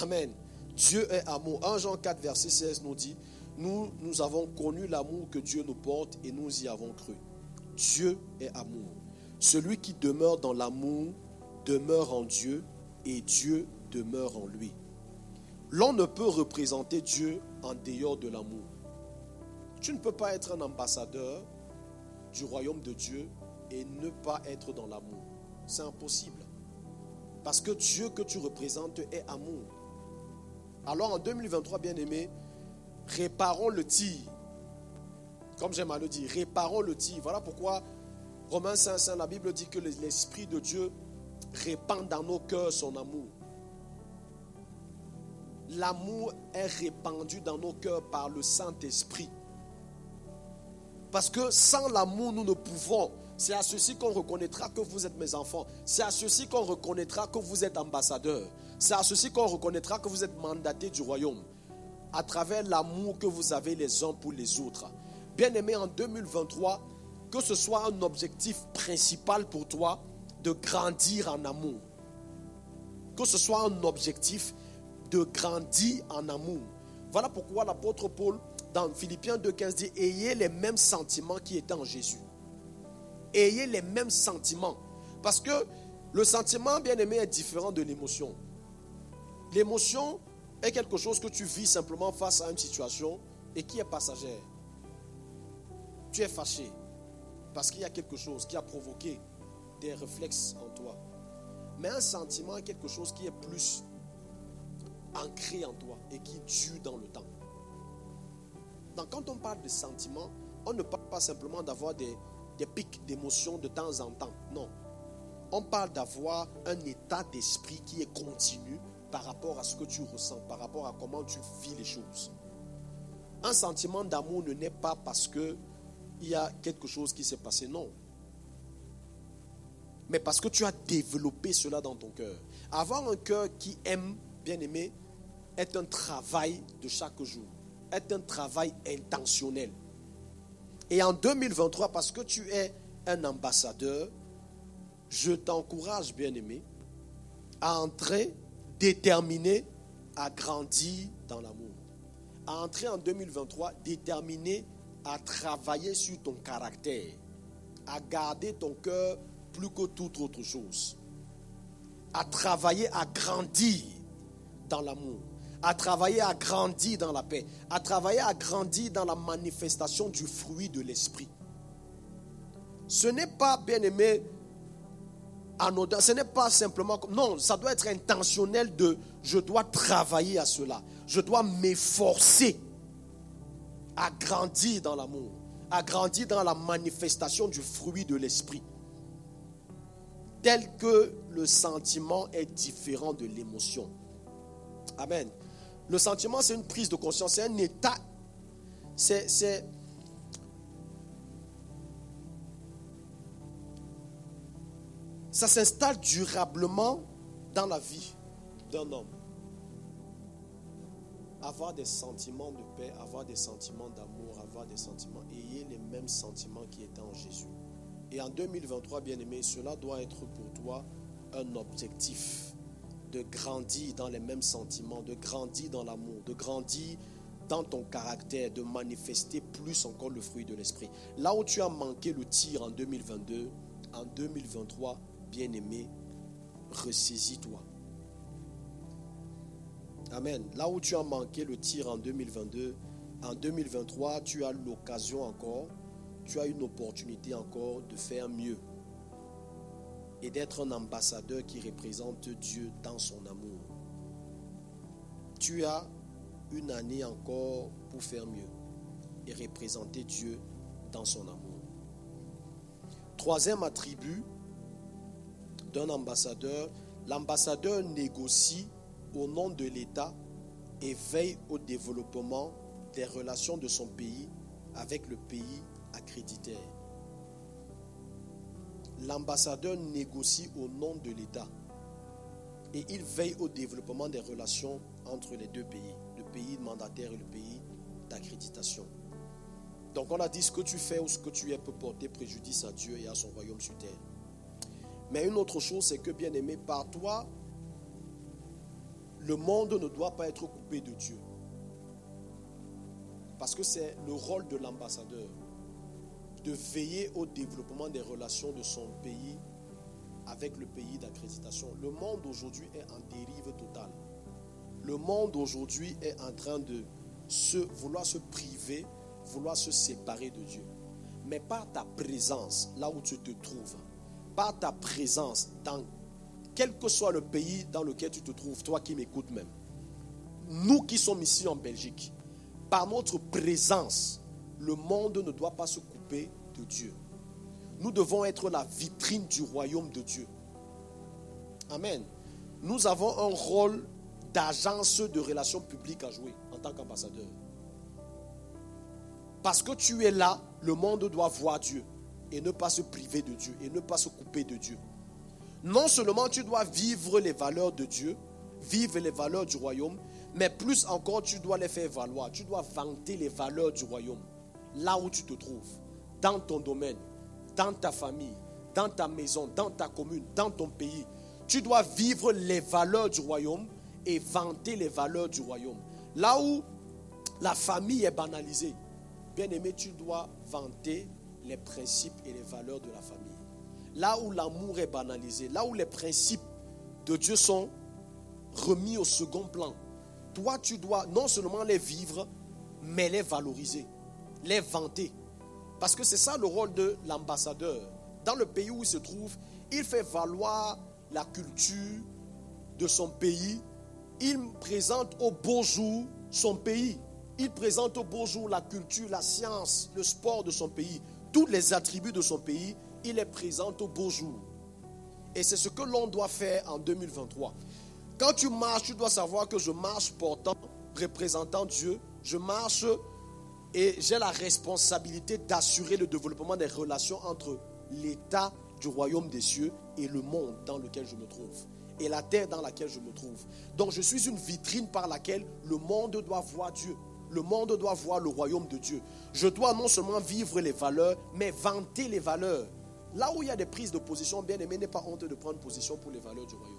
Amen. Dieu est amour. 1 Jean 4, verset 16 nous dit, nous, nous avons connu l'amour que Dieu nous porte et nous y avons cru. Dieu est amour. Celui qui demeure dans l'amour demeure en Dieu et Dieu demeure en lui. L'on ne peut représenter Dieu en dehors de l'amour. Tu ne peux pas être un ambassadeur du royaume de Dieu et ne pas être dans l'amour. C'est impossible. Parce que Dieu que tu représentes est amour. Alors en 2023, bien aimé, réparons le tir. Comme j'aime à le dire, réparons le tir. Voilà pourquoi Romains 5, la Bible dit que l'Esprit de Dieu répand dans nos cœurs son amour l'amour est répandu dans nos cœurs par le Saint-Esprit. Parce que sans l'amour, nous ne pouvons. C'est à ceci qu'on reconnaîtra que vous êtes mes enfants. C'est à ceci qu'on reconnaîtra que vous êtes ambassadeurs. C'est à ceci qu'on reconnaîtra que vous êtes mandatés du royaume. À travers l'amour que vous avez les uns pour les autres. Bien aimé, en 2023, que ce soit un objectif principal pour toi de grandir en amour. Que ce soit un objectif de grandir en amour. Voilà pourquoi l'apôtre Paul, dans Philippiens 2,15, dit Ayez les mêmes sentiments qui étaient en Jésus. Ayez les mêmes sentiments. Parce que le sentiment, bien aimé, est différent de l'émotion. L'émotion est quelque chose que tu vis simplement face à une situation et qui est passagère. Tu es fâché parce qu'il y a quelque chose qui a provoqué des réflexes en toi. Mais un sentiment est quelque chose qui est plus ancré en toi et qui dure dans le temps. Donc quand on parle de sentiments, on ne parle pas simplement d'avoir des, des pics d'émotions de temps en temps. Non. On parle d'avoir un état d'esprit qui est continu par rapport à ce que tu ressens, par rapport à comment tu vis les choses. Un sentiment d'amour ne naît pas parce que il y a quelque chose qui s'est passé, non. Mais parce que tu as développé cela dans ton cœur. Avoir un cœur qui aime, bien aimé, est un travail de chaque jour, est un travail intentionnel. Et en 2023, parce que tu es un ambassadeur, je t'encourage, bien-aimé, à entrer déterminé à grandir dans l'amour. À entrer en 2023 déterminé à travailler sur ton caractère, à garder ton cœur plus que toute autre chose, à travailler à grandir dans l'amour à travailler à grandir dans la paix, à travailler à grandir dans la manifestation du fruit de l'esprit. Ce n'est pas, bien aimé, ce n'est pas simplement, non, ça doit être intentionnel de, je dois travailler à cela, je dois m'efforcer à grandir dans l'amour, à grandir dans la manifestation du fruit de l'esprit, tel que le sentiment est différent de l'émotion. Amen. Le sentiment, c'est une prise de conscience, c'est un état. C'est, ça s'installe durablement dans la vie d'un homme. avoir des sentiments de paix, avoir des sentiments d'amour, avoir des sentiments, ayez les mêmes sentiments qui étaient en Jésus. Et en 2023, bien aimé, cela doit être pour toi un objectif de grandir dans les mêmes sentiments, de grandir dans l'amour, de grandir dans ton caractère, de manifester plus encore le fruit de l'esprit. Là où tu as manqué le tir en 2022, en 2023, bien aimé, ressaisis-toi. Amen. Là où tu as manqué le tir en 2022, en 2023, tu as l'occasion encore, tu as une opportunité encore de faire mieux et d'être un ambassadeur qui représente Dieu dans son amour. Tu as une année encore pour faire mieux et représenter Dieu dans son amour. Troisième attribut d'un ambassadeur, l'ambassadeur négocie au nom de l'État et veille au développement des relations de son pays avec le pays accréditaire l'ambassadeur négocie au nom de l'État et il veille au développement des relations entre les deux pays, le pays mandataire et le pays d'accréditation. Donc on a dit ce que tu fais ou ce que tu es peut porter préjudice à Dieu et à son royaume sur terre. Mais une autre chose, c'est que bien aimé, par toi, le monde ne doit pas être coupé de Dieu. Parce que c'est le rôle de l'ambassadeur de veiller au développement des relations de son pays avec le pays d'accréditation. Le monde aujourd'hui est en dérive totale. Le monde aujourd'hui est en train de se, vouloir se priver, vouloir se séparer de Dieu. Mais par ta présence, là où tu te trouves, par ta présence, dans quel que soit le pays dans lequel tu te trouves, toi qui m'écoutes même, nous qui sommes ici en Belgique, par notre présence, le monde ne doit pas se de Dieu. Nous devons être la vitrine du royaume de Dieu. Amen. Nous avons un rôle d'agence de relations publiques à jouer en tant qu'ambassadeur. Parce que tu es là, le monde doit voir Dieu et ne pas se priver de Dieu et ne pas se couper de Dieu. Non seulement tu dois vivre les valeurs de Dieu, vivre les valeurs du royaume, mais plus encore tu dois les faire valoir. Tu dois vanter les valeurs du royaume là où tu te trouves dans ton domaine, dans ta famille, dans ta maison, dans ta commune, dans ton pays. Tu dois vivre les valeurs du royaume et vanter les valeurs du royaume. Là où la famille est banalisée, bien aimé, tu dois vanter les principes et les valeurs de la famille. Là où l'amour est banalisé, là où les principes de Dieu sont remis au second plan, toi, tu dois non seulement les vivre, mais les valoriser, les vanter. Parce que c'est ça le rôle de l'ambassadeur. Dans le pays où il se trouve, il fait valoir la culture de son pays. Il présente au beau jour son pays. Il présente au beau jour la culture, la science, le sport de son pays. Tous les attributs de son pays, il les présente au beau jour. Et c'est ce que l'on doit faire en 2023. Quand tu marches, tu dois savoir que je marche portant, représentant Dieu. Je marche et j'ai la responsabilité d'assurer le développement des relations entre l'état du royaume des cieux et le monde dans lequel je me trouve. Et la terre dans laquelle je me trouve. Donc je suis une vitrine par laquelle le monde doit voir Dieu. Le monde doit voir le royaume de Dieu. Je dois non seulement vivre les valeurs, mais vanter les valeurs. Là où il y a des prises de position, bien aimé, n'est pas honte de prendre position pour les valeurs du royaume.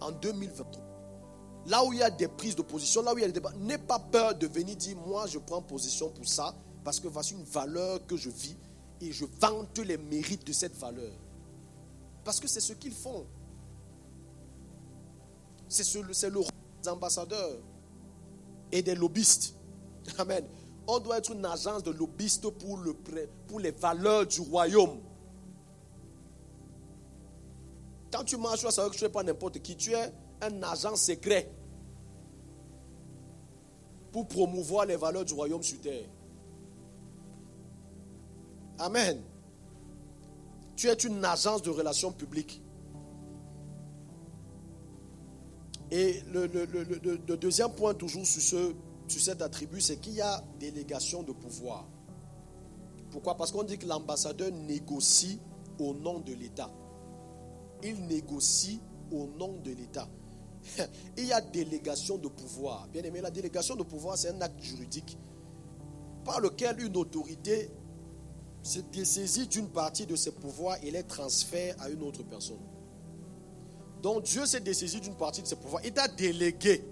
En 2023. Là où il y a des prises de position, là où il y a des débats, n'aie pas peur de venir dire moi je prends position pour ça parce que voici une valeur que je vis et je vante les mérites de cette valeur. Parce que c'est ce qu'ils font. C'est le rôle des ambassadeurs et des lobbyistes. Amen. On doit être une agence de lobbyistes pour, pour les valeurs du royaume. Quand tu marches, tu vas savoir que tu n'es pas n'importe qui. Tu es un agent secret pour promouvoir les valeurs du royaume sur terre. Amen. Tu es une agence de relations publiques. Et le, deuxième point, toujours sur, sur cet attribut, c'est qu'il y a délégation de pouvoir. Pourquoi? Parce qu'on dit que l'ambassadeur négocie au nom de l'État. Il négocie au nom de l'État. Il y a délégation de pouvoir. Bien aimé, la délégation de pouvoir, c'est un acte juridique par lequel une autorité se dessaisit d'une partie de ses pouvoirs et les transfère à une autre personne. Donc Dieu s'est dessaisi d'une partie de ses pouvoirs. Il t'a délégué.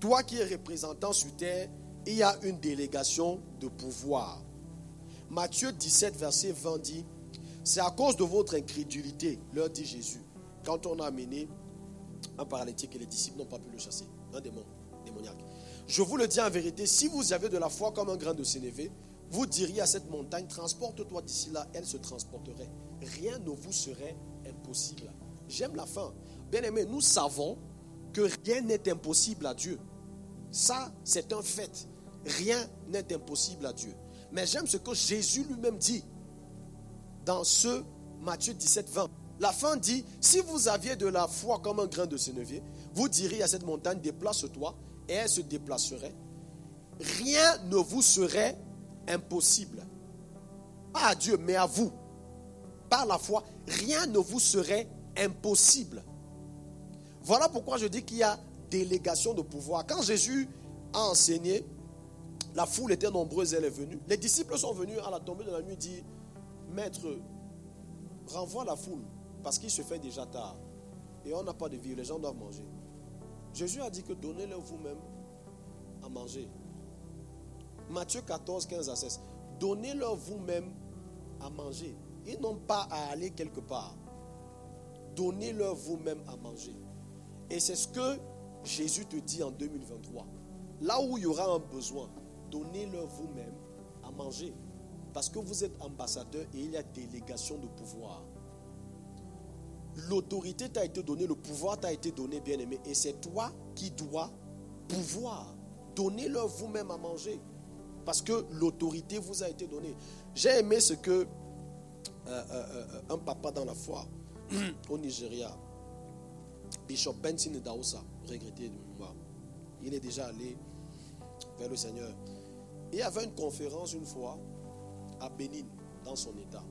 Toi qui es représentant sur terre, il y a une délégation de pouvoir. Matthieu 17, verset 20 dit, c'est à cause de votre incrédulité, leur dit Jésus, quand on a amené un paralytique et les disciples n'ont pas pu le chasser, un démon démoniaque. Je vous le dis en vérité, si vous avez de la foi comme un grain de sénévé, vous diriez à cette montagne, transporte-toi d'ici là, elle se transporterait. Rien ne vous serait impossible. J'aime la fin. Bien aimé, nous savons que rien n'est impossible à Dieu. Ça, c'est un fait. Rien n'est impossible à Dieu. Mais j'aime ce que Jésus lui-même dit dans ce Matthieu 17, 20. La fin dit, si vous aviez de la foi comme un grain de sénévé, vous diriez à cette montagne, déplace-toi, et elle se déplacerait, rien ne vous serait impossible. Pas à Dieu, mais à vous. Par la foi, rien ne vous serait impossible. Voilà pourquoi je dis qu'il y a délégation de pouvoir. Quand Jésus a enseigné, la foule était nombreuse, elle est venue. Les disciples sont venus à la tombée de la nuit dire, Maître, renvoie la foule, parce qu'il se fait déjà tard. Et on n'a pas de vie, les gens doivent manger. Jésus a dit que donnez-leur vous-même à manger. Matthieu 14, 15 à 16. Donnez-leur vous-même à manger. Ils n'ont pas à aller quelque part. Donnez-leur vous-même à manger. Et c'est ce que Jésus te dit en 2023. Là où il y aura un besoin, donnez-leur vous-même à manger. Parce que vous êtes ambassadeur et il y a délégation de pouvoir. L'autorité t'a été donnée, le pouvoir t'a été donné, bien aimé. Et c'est toi qui dois pouvoir. Donnez-leur vous-même à manger. Parce que l'autorité vous a été donnée. J'ai aimé ce que euh, euh, euh, un papa dans la foi au Nigeria, Bishop Benson Daousa, regretté de mémoire, il est déjà allé vers le Seigneur. Il y avait une conférence une fois à Bénin, dans son état,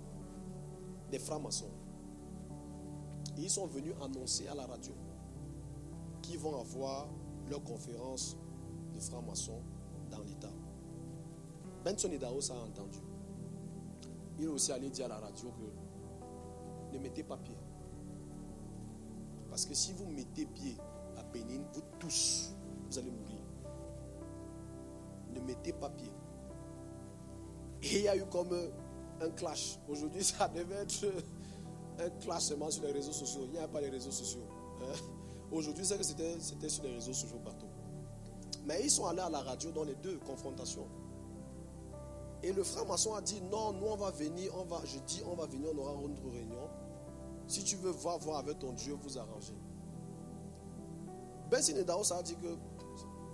des francs-maçons ils sont venus annoncer à la radio qu'ils vont avoir leur conférence de francs-maçons dans l'État. Benson Idaos a entendu. Il est aussi allé dire à la radio que ne mettez pas pied. Parce que si vous mettez pied à Bénin, vous tous, vous allez mourir. Ne mettez pas pied. Et il y a eu comme un clash. Aujourd'hui, ça devait être un classement sur les réseaux sociaux. Il n'y a pas les réseaux sociaux. Hein. Aujourd'hui, c'est que c'était, sur les réseaux sociaux partout. Mais ils sont allés à la radio dans les deux confrontations. Et le frère maçon a dit non, nous on va venir, on va, je dis on va venir, on aura une réunion. Si tu veux voir, voir avec ton Dieu, vous arranger. Ben Sinedaos a dit que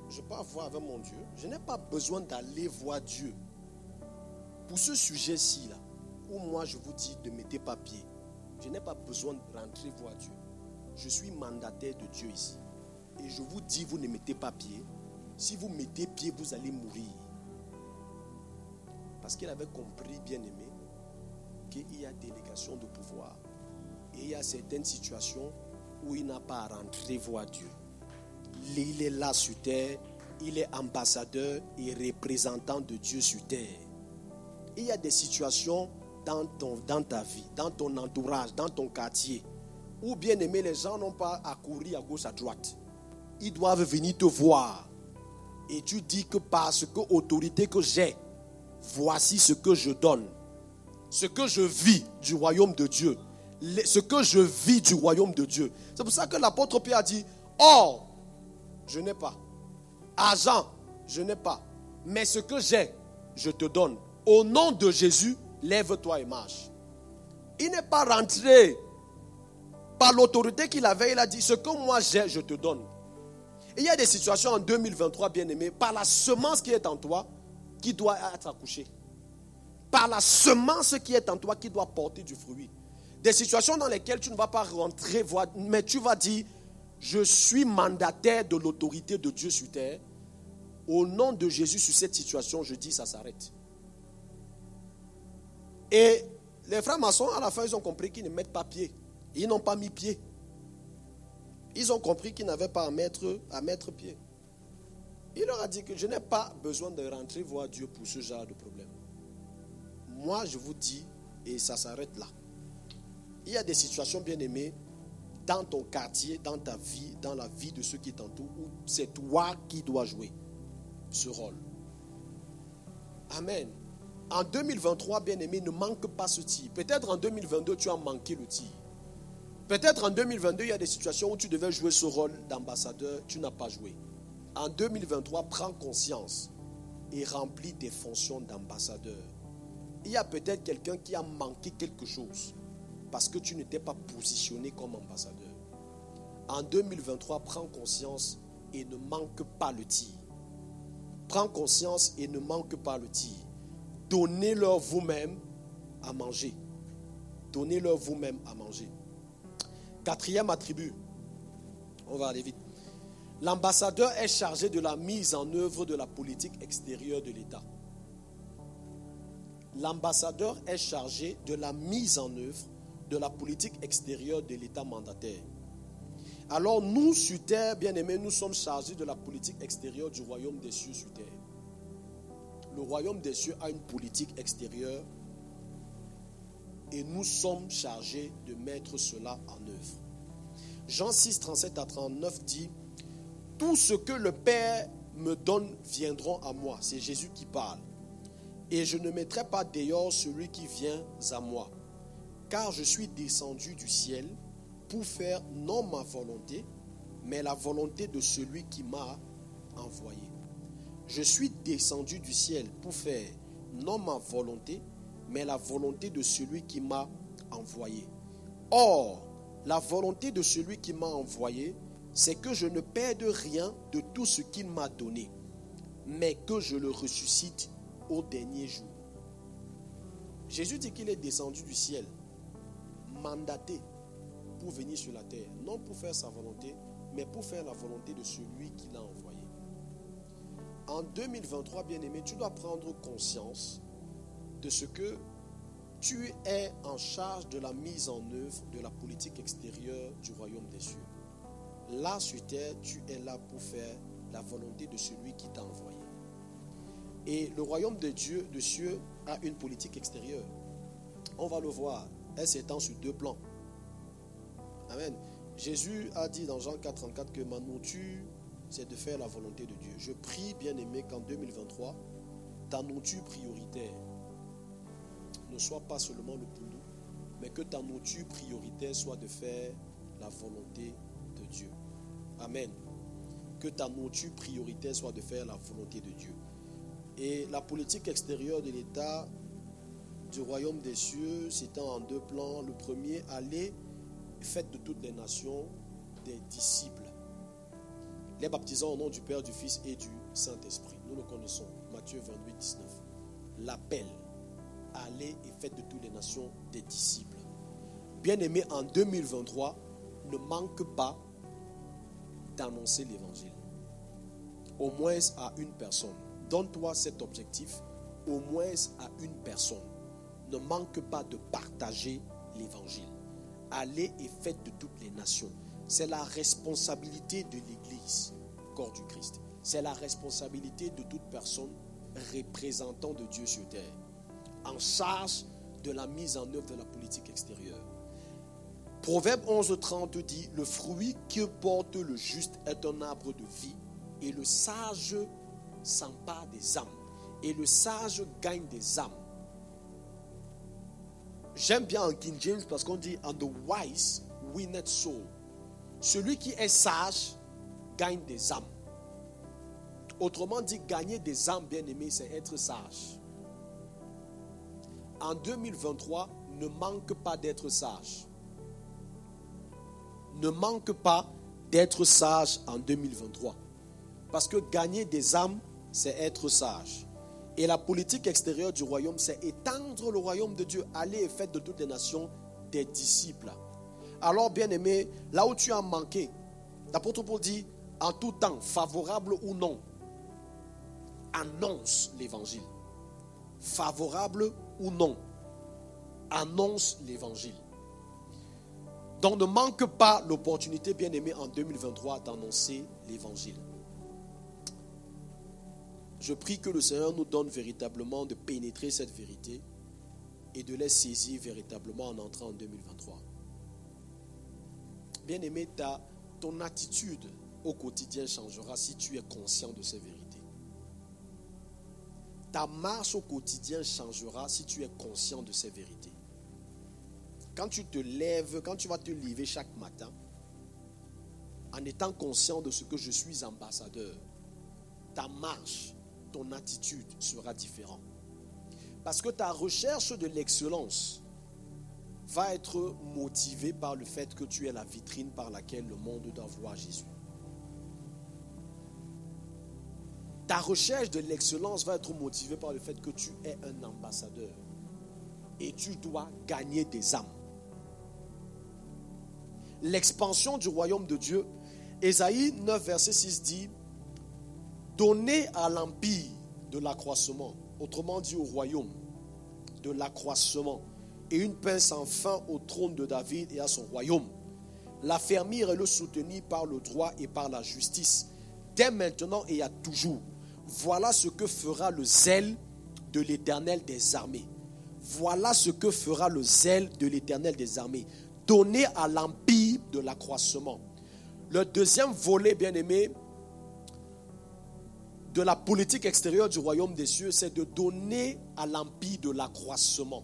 je peux voir avec mon Dieu. Je n'ai pas besoin d'aller voir Dieu. Pour ce sujet-ci, là, où moi je vous dis de mettre pas pied, je n'ai pas besoin de rentrer voir Dieu. Je suis mandataire de Dieu ici. Et je vous dis, vous ne mettez pas pied. Si vous mettez pied, vous allez mourir. Parce qu'il avait compris, bien aimé, qu'il y a délégation de pouvoir. Et il y a certaines situations où il n'a pas à rentrer voir Dieu. Il est là sur terre, il est ambassadeur et représentant de Dieu sur terre. Il y a des situations dans, ton, dans ta vie, dans ton entourage, dans ton quartier, ou bien aimé, les gens n'ont pas à courir à gauche, à droite. Ils doivent venir te voir. Et tu dis que parce que autorité que j'ai, voici ce que je donne. Ce que je vis du royaume de Dieu. Ce que je vis du royaume de Dieu. C'est pour ça que l'apôtre Pierre a dit, or, je n'ai pas. Argent, je n'ai pas. Mais ce que j'ai, je te donne. Au nom de Jésus, lève-toi et marche. Il n'est pas rentré par l'autorité qu'il avait. Il a dit, ce que moi j'ai, je te donne. il y a des situations en 2023, bien aimé, par la semence qui est en toi, qui doit être accouchée. Par la semence qui est en toi, qui doit porter du fruit. Des situations dans lesquelles tu ne vas pas rentrer, mais tu vas dire, je suis mandataire de l'autorité de Dieu sur terre. Au nom de Jésus, sur cette situation, je dis, ça s'arrête. Et les frères maçons, à la fin, ils ont compris qu'ils ne mettent pas pied. Ils n'ont pas mis pied. Ils ont compris qu'ils n'avaient pas à mettre, à mettre pied. Il leur a dit que je n'ai pas besoin de rentrer voir Dieu pour ce genre de problème. Moi, je vous dis, et ça s'arrête là. Il y a des situations bien aimées dans ton quartier, dans ta vie, dans la vie de ceux qui t'entourent, où c'est toi qui dois jouer ce rôle. Amen. En 2023, bien aimé, ne manque pas ce tir. Peut-être en 2022, tu as manqué le tir. Peut-être en 2022, il y a des situations où tu devais jouer ce rôle d'ambassadeur, tu n'as pas joué. En 2023, prends conscience et remplis tes fonctions d'ambassadeur. Il y a peut-être quelqu'un qui a manqué quelque chose parce que tu n'étais pas positionné comme ambassadeur. En 2023, prends conscience et ne manque pas le tir. Prends conscience et ne manque pas le tir. Donnez-leur vous-même à manger. Donnez-leur vous-même à manger. Quatrième attribut. On va aller vite. L'ambassadeur est chargé de la mise en œuvre de la politique extérieure de l'État. L'ambassadeur est chargé de la mise en œuvre de la politique extérieure de l'État mandataire. Alors nous, sur terre, bien aimés, nous sommes chargés de la politique extérieure du royaume des cieux sur terre. Le royaume des cieux a une politique extérieure et nous sommes chargés de mettre cela en œuvre. Jean 6, 37 à 39 dit, Tout ce que le Père me donne viendront à moi. C'est Jésus qui parle. Et je ne mettrai pas dehors celui qui vient à moi. Car je suis descendu du ciel pour faire non ma volonté, mais la volonté de celui qui m'a envoyé. Je suis descendu du ciel pour faire non ma volonté, mais la volonté de celui qui m'a envoyé. Or, la volonté de celui qui m'a envoyé, c'est que je ne perde rien de tout ce qu'il m'a donné, mais que je le ressuscite au dernier jour. Jésus dit qu'il est descendu du ciel, mandaté pour venir sur la terre, non pour faire sa volonté, mais pour faire la volonté de celui qui l'a envoyé. En 2023, bien-aimé, tu dois prendre conscience de ce que tu es en charge de la mise en œuvre de la politique extérieure du royaume des cieux. Là sur terre, tu es là pour faire la volonté de celui qui t'a envoyé. Et le royaume de Dieu, de cieux, a une politique extérieure. On va le voir. Elle s'étend sur deux plans. Amen. Jésus a dit dans Jean 4, 34 que ma nourriture, c'est de faire la volonté de Dieu. Je prie, bien aimé, qu'en 2023, ta nourriture prioritaire ne soit pas seulement le poulou, mais que ta nourriture prioritaire soit de faire la volonté de Dieu. Amen. Que ta nourriture prioritaire soit de faire la volonté de Dieu. Et la politique extérieure de l'État du royaume des cieux s'étend en deux plans. Le premier, aller, faites de toutes les nations des disciples. Les baptisants au nom du Père, du Fils et du Saint-Esprit. Nous le connaissons. Matthieu 28, 19. L'appel, allez et faites de toutes les nations des disciples. Bien-aimés, en 2023, ne manque pas d'annoncer l'évangile. Au moins à une personne. Donne-toi cet objectif, au moins à une personne. Ne manque pas de partager l'évangile. Allez et faites de toutes les nations. C'est la responsabilité de l'Église, corps du Christ. C'est la responsabilité de toute personne représentant de Dieu sur terre, en charge de la mise en œuvre de la politique extérieure. Proverbe 11.30 dit, le fruit que porte le juste est un arbre de vie, et le sage s'empare des âmes. Et le sage gagne des âmes. J'aime bien en King James parce qu'on dit And the wise winneth soul. Celui qui est sage gagne des âmes. Autrement dit, gagner des âmes bien aimées, c'est être sage. En 2023, ne manque pas d'être sage. Ne manque pas d'être sage en 2023. Parce que gagner des âmes, c'est être sage. Et la politique extérieure du royaume, c'est étendre le royaume de Dieu. Aller et faites de toutes les nations des disciples. Alors, bien aimé, là où tu as manqué, l'apôtre Paul dit, en tout temps, favorable ou non, annonce l'évangile. Favorable ou non, annonce l'évangile. Donc ne manque pas l'opportunité, bien aimé, en 2023 d'annoncer l'évangile. Je prie que le Seigneur nous donne véritablement de pénétrer cette vérité et de les saisir véritablement en entrant en 2023. Bien aimé, ta, ton attitude au quotidien changera si tu es conscient de ces vérités. Ta marche au quotidien changera si tu es conscient de ces vérités. Quand tu te lèves, quand tu vas te lever chaque matin, en étant conscient de ce que je suis ambassadeur, ta marche, ton attitude sera différente. Parce que ta recherche de l'excellence va être motivée par le fait que tu es la vitrine par laquelle le monde doit voir Jésus. Ta recherche de l'excellence va être motivée par le fait que tu es un ambassadeur et tu dois gagner des âmes. L'expansion du royaume de Dieu, Ésaïe 9, verset 6 dit, Donnez à l'empire de l'accroissement, autrement dit au royaume, de l'accroissement, et une paix sans fin au trône de David et à son royaume. L'affermir et le soutenir par le droit et par la justice, dès maintenant et à toujours. Voilà ce que fera le zèle de l'Éternel des armées. Voilà ce que fera le zèle de l'Éternel des armées. Donner à l'empire de l'accroissement. Le deuxième volet, bien aimé, de la politique extérieure du royaume des cieux, c'est de donner à l'empire de l'accroissement.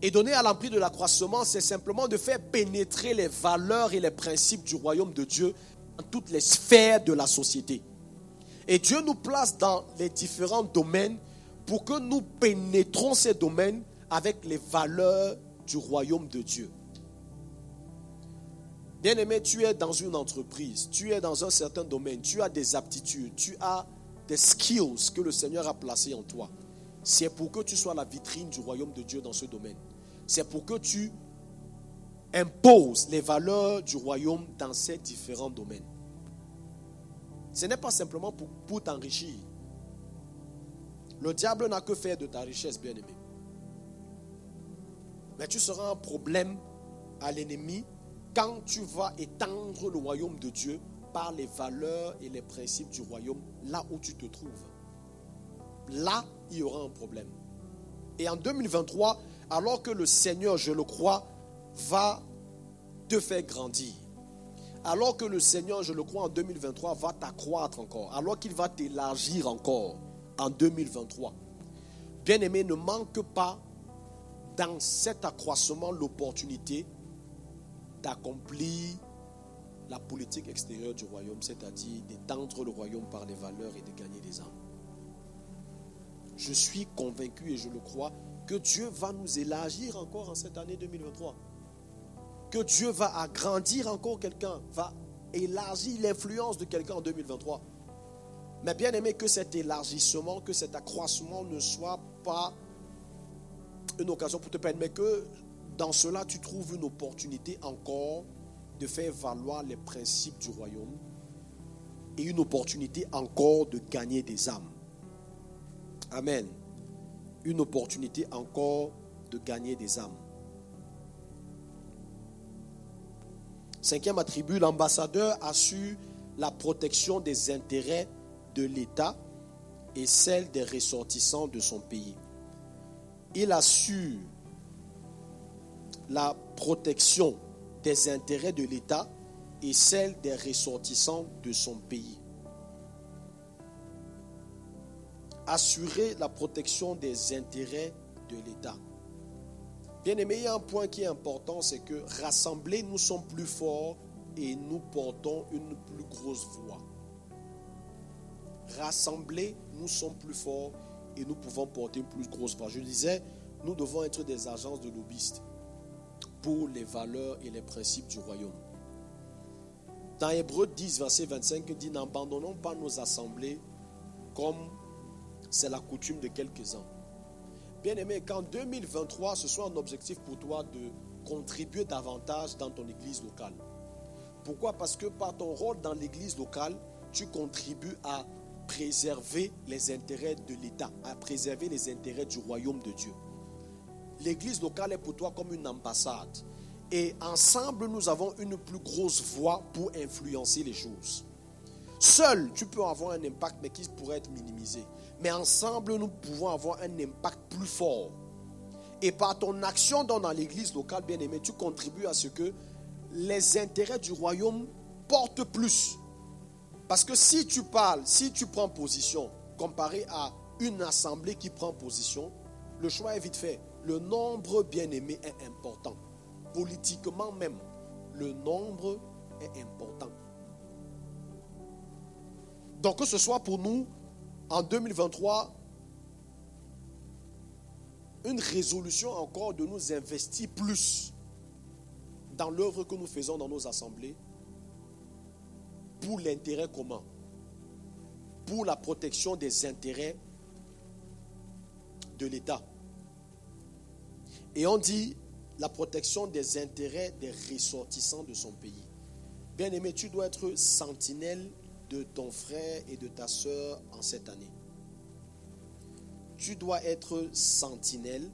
Et donner à l'empire de l'accroissement, c'est simplement de faire pénétrer les valeurs et les principes du royaume de Dieu dans toutes les sphères de la société. Et Dieu nous place dans les différents domaines pour que nous pénétrons ces domaines avec les valeurs du royaume de Dieu. Bien-aimé, tu es dans une entreprise, tu es dans un certain domaine, tu as des aptitudes, tu as des skills que le Seigneur a placés en toi. C'est pour que tu sois la vitrine du royaume de Dieu dans ce domaine. C'est pour que tu imposes les valeurs du royaume dans ces différents domaines. Ce n'est pas simplement pour, t'enrichir. Le diable n'a que faire de ta richesse, bien-aimé. Mais tu seras un problème à l'ennemi quand tu vas étendre le royaume de Dieu par les valeurs et les principes du royaume là où tu te trouves. Là, il y aura un problème. Et en 2023, alors que le Seigneur, je le crois, va te faire grandir, alors que le Seigneur, je le crois, en 2023 va t'accroître encore, alors qu'il va t'élargir encore en 2023. Bien-aimé, ne manque pas dans cet accroissement l'opportunité d'accomplir la politique extérieure du royaume, c'est-à-dire d'étendre le royaume par les valeurs et de gagner des âmes. Je suis convaincu et je le crois que Dieu va nous élargir encore en cette année 2023 que Dieu va agrandir encore quelqu'un, va élargir l'influence de quelqu'un en 2023. Mais bien aimé, que cet élargissement, que cet accroissement ne soit pas une occasion pour te perdre, mais que dans cela tu trouves une opportunité encore de faire valoir les principes du royaume et une opportunité encore de gagner des âmes. Amen. Une opportunité encore de gagner des âmes. Cinquième attribut, l'ambassadeur assure la protection des intérêts de l'État et celle des ressortissants de son pays. Il assure la protection des intérêts de l'État et celle des ressortissants de son pays. Assurer la protection des intérêts de l'État. Bien aimé, il y a un point qui est important, c'est que rassemblés, nous sommes plus forts et nous portons une plus grosse voix. Rassemblés, nous sommes plus forts et nous pouvons porter une plus grosse voix. Je disais, nous devons être des agences de lobbyistes pour les valeurs et les principes du royaume. Dans Hébreu 10, verset 25, il dit N'abandonnons pas nos assemblées comme c'est la coutume de quelques-uns Bien-aimé, qu'en 2023, ce soit un objectif pour toi de contribuer davantage dans ton église locale. Pourquoi? Parce que par ton rôle dans l'église locale, tu contribues à préserver les intérêts de l'État, à préserver les intérêts du royaume de Dieu. L'église locale est pour toi comme une ambassade. Et ensemble, nous avons une plus grosse voix pour influencer les choses. Seul, tu peux avoir un impact, mais qui pourrait être minimisé. Mais ensemble, nous pouvons avoir un impact plus fort. Et par ton action dans l'église locale, bien aimé, tu contribues à ce que les intérêts du royaume portent plus. Parce que si tu parles, si tu prends position, comparé à une assemblée qui prend position, le choix est vite fait. Le nombre bien aimé est important. Politiquement même, le nombre est important. Donc que ce soit pour nous en 2023, une résolution encore de nous investir plus dans l'œuvre que nous faisons dans nos assemblées pour l'intérêt commun, pour la protection des intérêts de l'État. Et on dit la protection des intérêts des ressortissants de son pays. Bien aimé, tu dois être sentinelle de ton frère et de ta soeur en cette année. Tu dois être sentinelle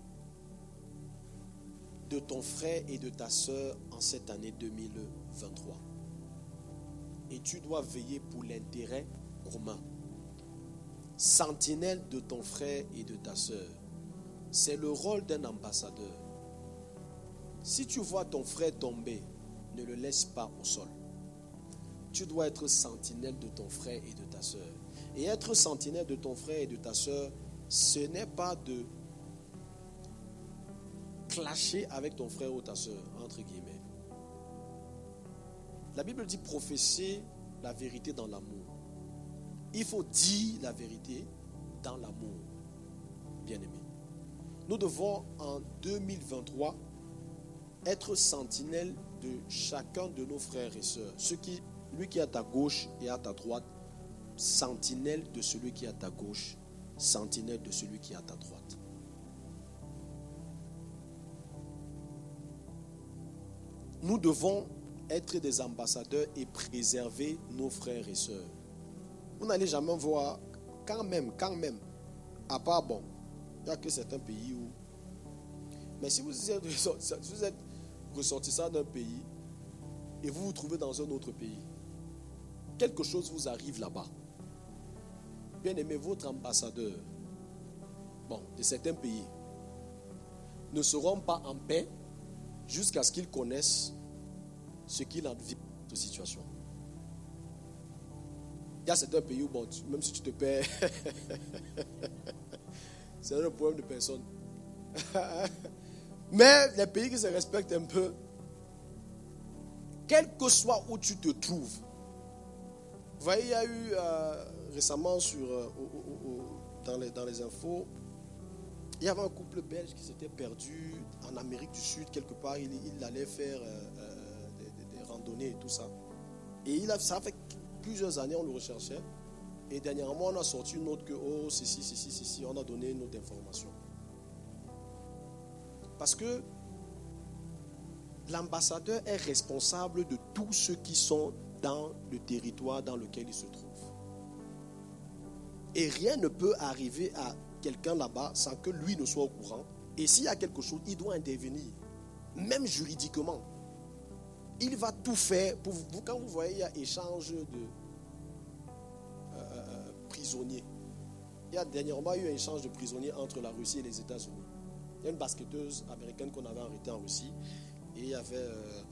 de ton frère et de ta soeur en cette année 2023. Et tu dois veiller pour l'intérêt commun. Sentinelle de ton frère et de ta soeur. C'est le rôle d'un ambassadeur. Si tu vois ton frère tomber, ne le laisse pas au sol tu dois être sentinelle de ton frère et de ta soeur. Et être sentinelle de ton frère et de ta soeur, ce n'est pas de clasher avec ton frère ou ta soeur, entre guillemets. La Bible dit professer la vérité dans l'amour. Il faut dire la vérité dans l'amour, bien-aimé. Nous devons en 2023 être sentinelle de chacun de nos frères et sœurs, ceux qui lui qui est à ta gauche et à ta droite, sentinelle de celui qui est à ta gauche, sentinelle de celui qui est à ta droite. Nous devons être des ambassadeurs et préserver nos frères et sœurs. Vous n'allez jamais voir, quand même, quand même, à part bon, il n'y a que certains pays où. Mais si vous êtes, vous êtes ressortissant d'un pays et vous vous trouvez dans un autre pays, quelque chose vous arrive là-bas, bien aimé, votre ambassadeur, bon, de certains pays, ne seront pas en paix jusqu'à ce qu'ils connaissent ce qu'il a de situation. Il y a certains pays où, bon, même si tu te perds, c'est un problème de personne. Mais les pays qui se respectent un peu, quel que soit où tu te trouves, voyez, il y a eu euh, récemment sur, euh, dans, les, infos, il y avait un couple belge qui s'était perdu en Amérique du Sud, quelque part. Il, allait faire euh, des, randonnées et tout ça. Et il a, ça fait plusieurs années, on le recherchait. Et dernièrement, on a sorti une note que, oh, si, c'est si, on a donné une autre information. Parce que l'ambassadeur est responsable de tous ceux qui sont dans le territoire dans lequel il se trouve. Et rien ne peut arriver à quelqu'un là-bas sans que lui ne soit au courant. Et s'il y a quelque chose, il doit intervenir, même juridiquement. Il va tout faire pour vous. Quand vous voyez, il y a échange de euh, euh, prisonniers. Il y a dernièrement eu un échange de prisonniers entre la Russie et les États-Unis. Il y a une basketteuse américaine qu'on avait arrêtée en Russie. Et il y avait, euh,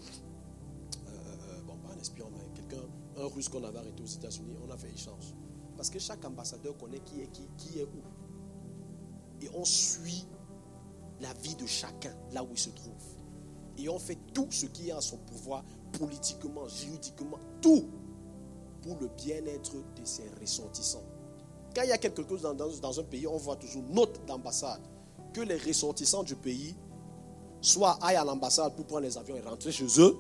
bon, pas un espion, un russe qu'on avait arrêté aux États-Unis, on a fait échange. Parce que chaque ambassadeur connaît qui est qui, qui est où. Et on suit la vie de chacun là où il se trouve. Et on fait tout ce qui est à son pouvoir, politiquement, juridiquement, tout pour le bien-être de ses ressortissants. Quand il y a quelque chose dans, dans un pays, on voit toujours note d'ambassade que les ressortissants du pays soit aillent à l'ambassade pour prendre les avions et rentrer chez eux,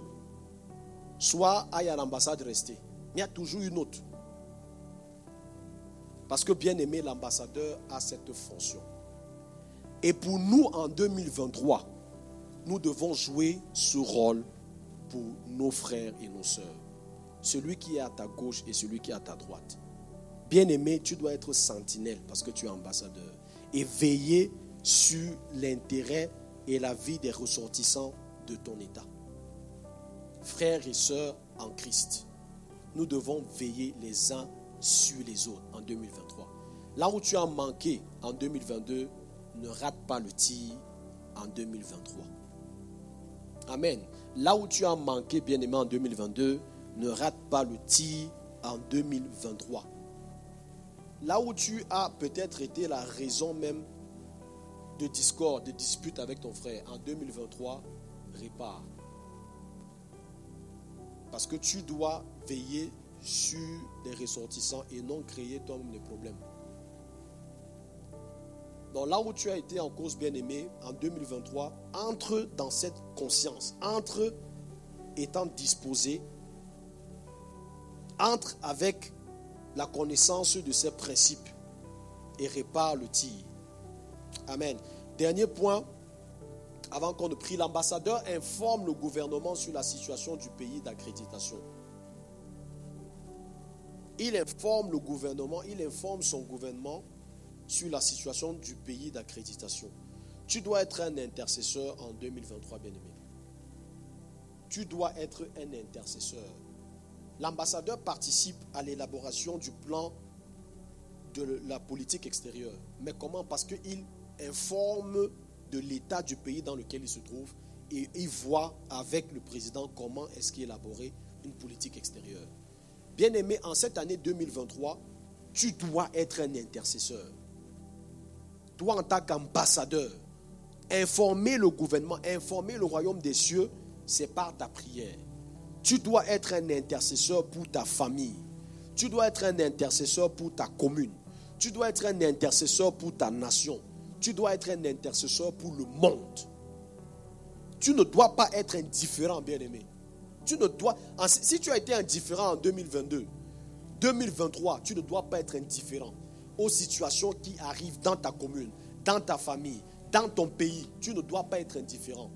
soit aille à l'ambassade rester. Il y a toujours une autre. Parce que bien aimé, l'ambassadeur a cette fonction. Et pour nous, en 2023, nous devons jouer ce rôle pour nos frères et nos sœurs. Celui qui est à ta gauche et celui qui est à ta droite. Bien aimé, tu dois être sentinelle parce que tu es ambassadeur. Et veiller sur l'intérêt et la vie des ressortissants de ton État. Frères et sœurs en Christ, nous devons veiller les uns sur les autres en 2023. Là où tu as manqué en 2022, ne rate pas le tir en 2023. Amen. Là où tu as manqué, bien aimé, en 2022, ne rate pas le tir en 2023. Là où tu as peut-être été la raison même de discorde, de dispute avec ton frère, en 2023, répare. Parce que tu dois veiller sur les ressortissants et non créer toi-même des problèmes. Donc là où tu as été en cause bien-aimé en 2023, entre dans cette conscience, entre étant disposé, entre avec la connaissance de ces principes et répare le tir. Amen. Dernier point, avant qu'on ne prie, l'ambassadeur informe le gouvernement sur la situation du pays d'accréditation. Il informe le gouvernement, il informe son gouvernement sur la situation du pays d'accréditation. Tu dois être un intercesseur en 2023, bien-aimé. Tu dois être un intercesseur. L'ambassadeur participe à l'élaboration du plan de la politique extérieure. Mais comment? Parce qu'il informe de l'état du pays dans lequel il se trouve et il voit avec le président comment est-ce qu'il élaborer une politique extérieure. Bien aimé, en cette année 2023, tu dois être un intercesseur. Toi, en tant qu'ambassadeur, informer le gouvernement, informer le royaume des cieux, c'est par ta prière. Tu dois être un intercesseur pour ta famille. Tu dois être un intercesseur pour ta commune. Tu dois être un intercesseur pour ta nation. Tu dois être un intercesseur pour le monde. Tu ne dois pas être indifférent, bien-aimé. Tu ne dois, si tu as été indifférent en 2022, 2023, tu ne dois pas être indifférent aux situations qui arrivent dans ta commune, dans ta famille, dans ton pays. Tu ne dois pas être indifférent.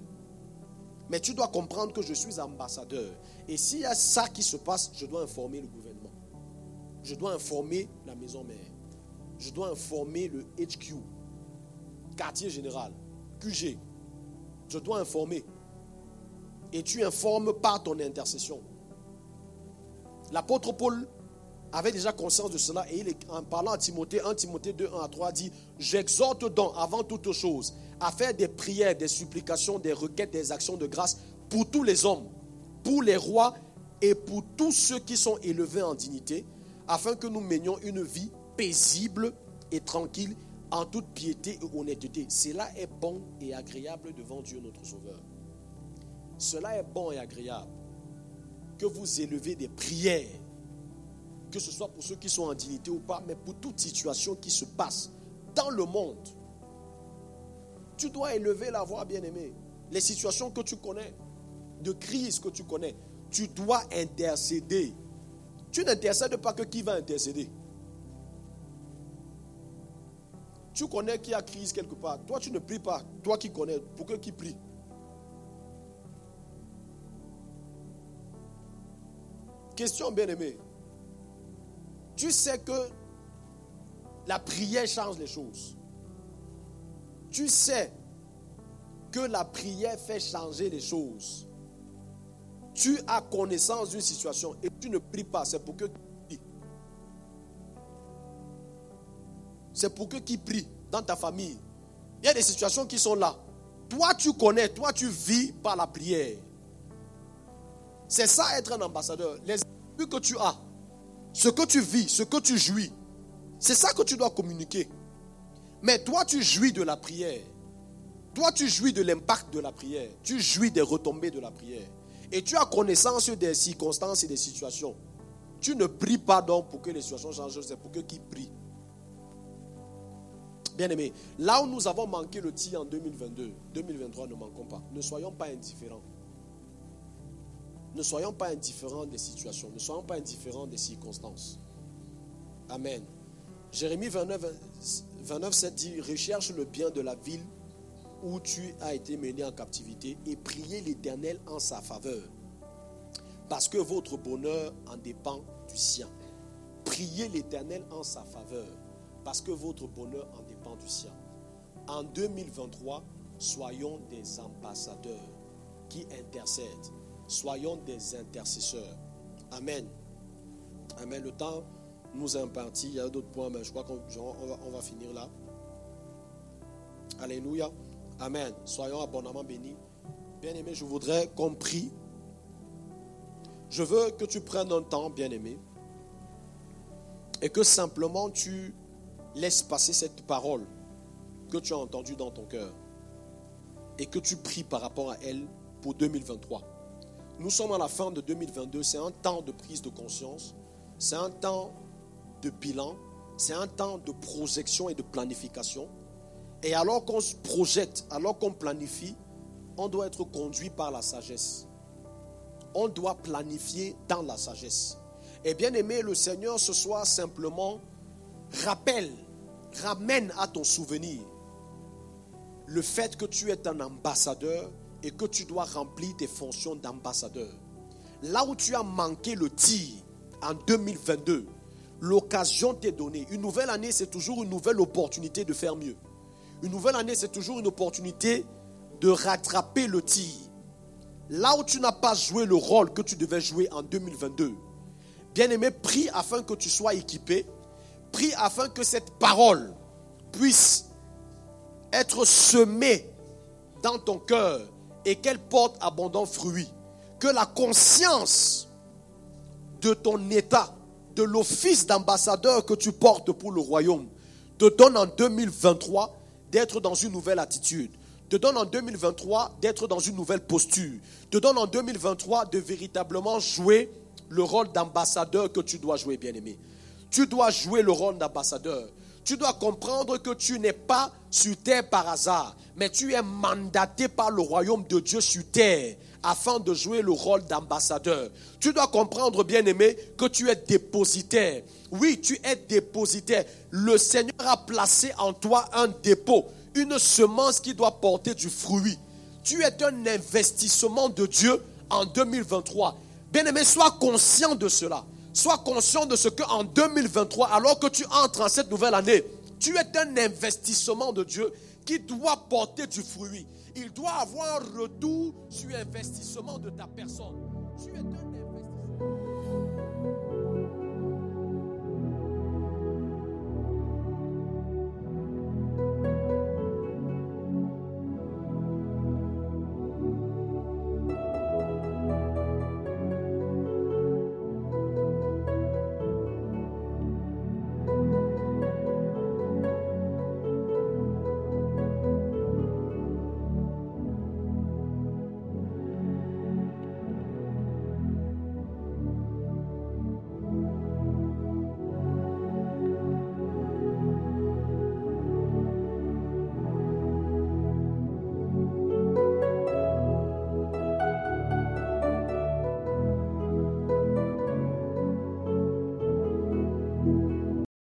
Mais tu dois comprendre que je suis ambassadeur. Et s'il y a ça qui se passe, je dois informer le gouvernement. Je dois informer la maison mère. Je dois informer le HQ, quartier général, QG. Je dois informer. Et tu informes par ton intercession. L'apôtre Paul avait déjà conscience de cela et il en parlant à Timothée, 1 Timothée 2, 1 à 3 dit, j'exhorte donc avant toute chose à faire des prières, des supplications, des requêtes, des actions de grâce pour tous les hommes, pour les rois et pour tous ceux qui sont élevés en dignité, afin que nous menions une vie paisible et tranquille en toute piété et honnêteté. Cela est bon et agréable devant Dieu notre Sauveur. Cela est bon et agréable que vous élevez des prières, que ce soit pour ceux qui sont en dignité ou pas, mais pour toute situation qui se passe dans le monde. Tu dois élever la voix, bien-aimé. Les situations que tu connais, de crise que tu connais, tu dois intercéder. Tu n'intercèdes pas que qui va intercéder. Tu connais qu'il y a crise quelque part. Toi, tu ne pries pas. Toi qui connais, pour que qui prie Question bien aimée. Tu sais que la prière change les choses. Tu sais que la prière fait changer les choses. Tu as connaissance d'une situation et tu ne pries pas, c'est pour que c'est pour que qui prie dans ta famille. Il y a des situations qui sont là. Toi, tu connais, toi, tu vis par la prière. C'est ça être un ambassadeur. Les vues que tu as, ce que tu vis, ce que tu jouis, c'est ça que tu dois communiquer. Mais toi, tu jouis de la prière. Toi, tu jouis de l'impact de la prière. Tu jouis des retombées de la prière. Et tu as connaissance des circonstances et des situations. Tu ne pries pas donc pour que les situations changent, c'est pour que qui prie. Bien aimé, là où nous avons manqué le tir en 2022, 2023, ne manquons pas. Ne soyons pas indifférents. Ne soyons pas indifférents des situations. Ne soyons pas indifférents des circonstances. Amen. Jérémie 29, 29 7 dit Recherche le bien de la ville où tu as été mené en captivité et priez l'Éternel en sa faveur. Parce que votre bonheur en dépend du sien. Priez l'Éternel en sa faveur. Parce que votre bonheur en du sien. En 2023, soyons des ambassadeurs qui intercèdent Soyons des intercesseurs. Amen. Amen. Le temps nous est imparti. Il y a d'autres points, mais je crois qu'on va, on va finir là. Alléluia. Amen. Soyons abondamment bénis. Bien-aimé, je voudrais qu'on prie. Je veux que tu prennes un temps, bien-aimé, et que simplement tu laisses passer cette parole que tu as entendue dans ton cœur et que tu pries par rapport à elle pour 2023. Nous sommes à la fin de 2022, c'est un temps de prise de conscience, c'est un temps de bilan, c'est un temps de projection et de planification. Et alors qu'on se projette, alors qu'on planifie, on doit être conduit par la sagesse. On doit planifier dans la sagesse. Et bien aimé, le Seigneur ce soir simplement rappelle, ramène à ton souvenir le fait que tu es un ambassadeur et que tu dois remplir tes fonctions d'ambassadeur. Là où tu as manqué le tir en 2022, l'occasion t'est donnée. Une nouvelle année, c'est toujours une nouvelle opportunité de faire mieux. Une nouvelle année, c'est toujours une opportunité de rattraper le tir. Là où tu n'as pas joué le rôle que tu devais jouer en 2022, Bien-aimé, prie afin que tu sois équipé. Prie afin que cette parole puisse être semée dans ton cœur et qu'elle porte abondant fruit. Que la conscience de ton état, de l'office d'ambassadeur que tu portes pour le royaume, te donne en 2023 d'être dans une nouvelle attitude, te donne en 2023 d'être dans une nouvelle posture, te donne en 2023 de véritablement jouer le rôle d'ambassadeur que tu dois jouer, bien-aimé. Tu dois jouer le rôle d'ambassadeur. Tu dois comprendre que tu n'es pas sur terre par hasard, mais tu es mandaté par le royaume de Dieu sur terre afin de jouer le rôle d'ambassadeur. Tu dois comprendre, bien-aimé, que tu es dépositaire. Oui, tu es dépositaire. Le Seigneur a placé en toi un dépôt, une semence qui doit porter du fruit. Tu es un investissement de Dieu en 2023. Bien-aimé, sois conscient de cela. Sois conscient de ce qu'en 2023, alors que tu entres en cette nouvelle année, tu es un investissement de Dieu qui doit porter du fruit. Il doit avoir un retour sur investissement de ta personne.